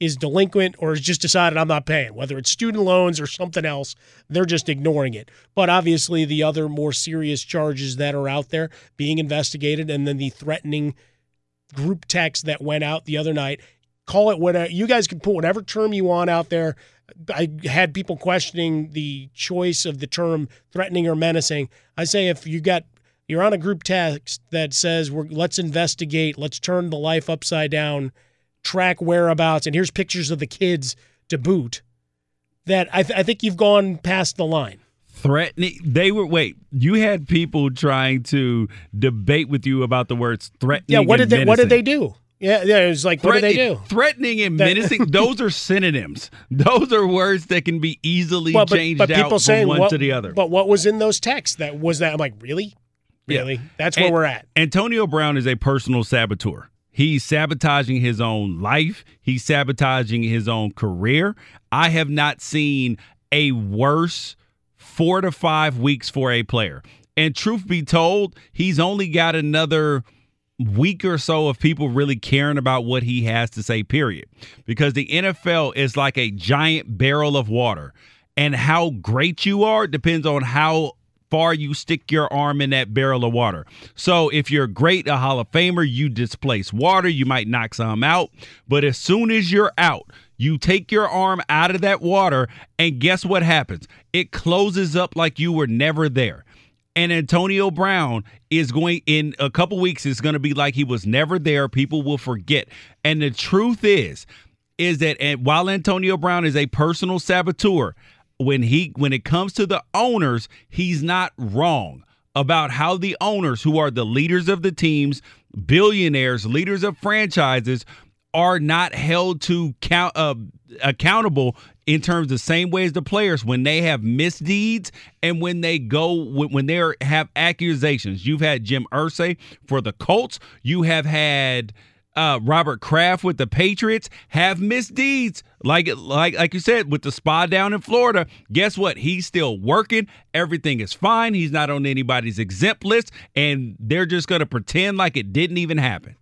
is delinquent or has just decided I'm not paying, whether it's student loans or something else, they're just ignoring it. But obviously, the other more serious charges that are out there being investigated, and then the threatening group text that went out the other night. Call it whatever you guys can put whatever term you want out there. I had people questioning the choice of the term threatening or menacing. I say if you got you're on a group text that says we're let's investigate, let's turn the life upside down, track whereabouts, and here's pictures of the kids to boot. That I, th- I think you've gone past the line. threatening they were wait you had people trying to debate with you about the words threatening Yeah, what did they what did they do? Yeah, yeah, it was like what did they do? Threatening- and [LAUGHS] menacing those are synonyms [LAUGHS] those are words that can be easily Well, but, changed but people out from saying one what, to the other But what was in those texts? That was that. I'm like, really, Yeah. really? That's where And we're at. Antonio Brown is a personal saboteur. He's sabotaging his own life. He's sabotaging his own career. I have not seen a worse four to five weeks for a player. And truth be told, he's only got another week or so of people really caring about what he has to say, period. Because the NFL is like a giant barrel of water. And how great you are depends on how far you stick your arm in that barrel of water. So if you're great, a Hall of Famer, you displace water, you might knock some out. But as soon as you're out, you take your arm out of that water, and guess what happens? It closes up like you were never there. And Antonio Brown is going in a couple weeks, it's going to be like he was never there. People will forget. And the truth is, is that while Antonio Brown is a personal saboteur, when he when it comes to the owners, he's not wrong about how the owners, who are the leaders of the teams, billionaires, leaders of franchises, are not held to count uh, accountable in terms the same way as the players when they have misdeeds and when they go when, they are, have accusations. You've had Jim Irsay for the Colts. You have had uh, Robert Kraft with the Patriots have misdeeds, like like like you said with the spa down in Florida. Guess what? He's still working. Everything is fine. He's not on anybody's exempt list, and they're just going to pretend like it didn't even happen.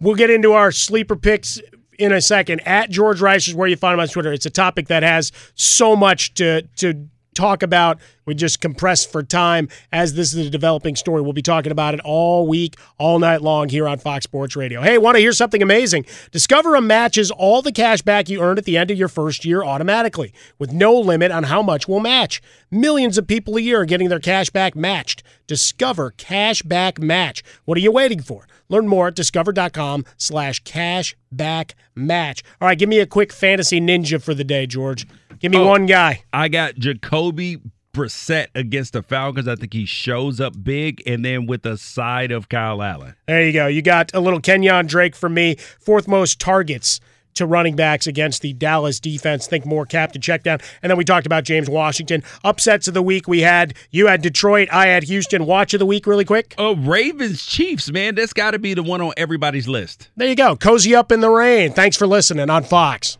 We'll get into our sleeper picks in a second. At George Wrighster is where you find him on Twitter. It's a topic that has so much to to talk about. We just compressed for time as this is a developing story. We'll be talking about it all week, all night long here on Fox Sports Radio. Hey, want to hear something amazing? Discover matches all the cash back you earned at the end of your first year automatically with no limit on how much will match. Millions of people a year are getting their cash back matched. Discover Cash Back Match. What are you waiting for? Learn more at discover.com slash cashback match. All right, give me a quick fantasy ninja for the day, George. Give me Oh, one guy. I got Jacoby Brissett against the Falcons. I think he shows up big, and then with the side of Kyle Allen. There you go. You got a little Kenyan Drake for me. Fourth most targets to running backs against the Dallas defense. Think more cap to check down. And then we talked about James Washington. Upsets of the week we had. You had Detroit. I had Houston. Watch of the week really quick. Oh, Ravens Chiefs, man. That's got to be the one on everybody's list. There you go. Cozy up in the rain. Thanks for listening on Fox.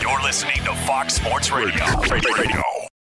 You're listening to Fox Sports Radio. Radio.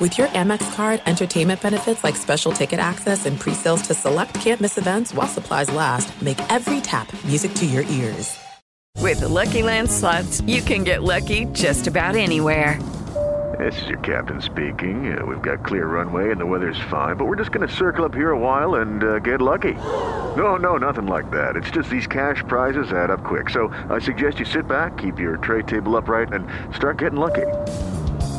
With your Amex card, entertainment benefits like special ticket access and pre-sales to select campus events while supplies last, make every tap music to your ears. With the Lucky Land slots, you can get lucky just about anywhere. This is your captain speaking. Uh, we've got clear runway and the weather's fine, but we're just going to circle up here a while and uh, get lucky. No, no, nothing like that. It's just these cash prizes add up quick. So I suggest you sit back, keep your tray table upright, and start getting lucky.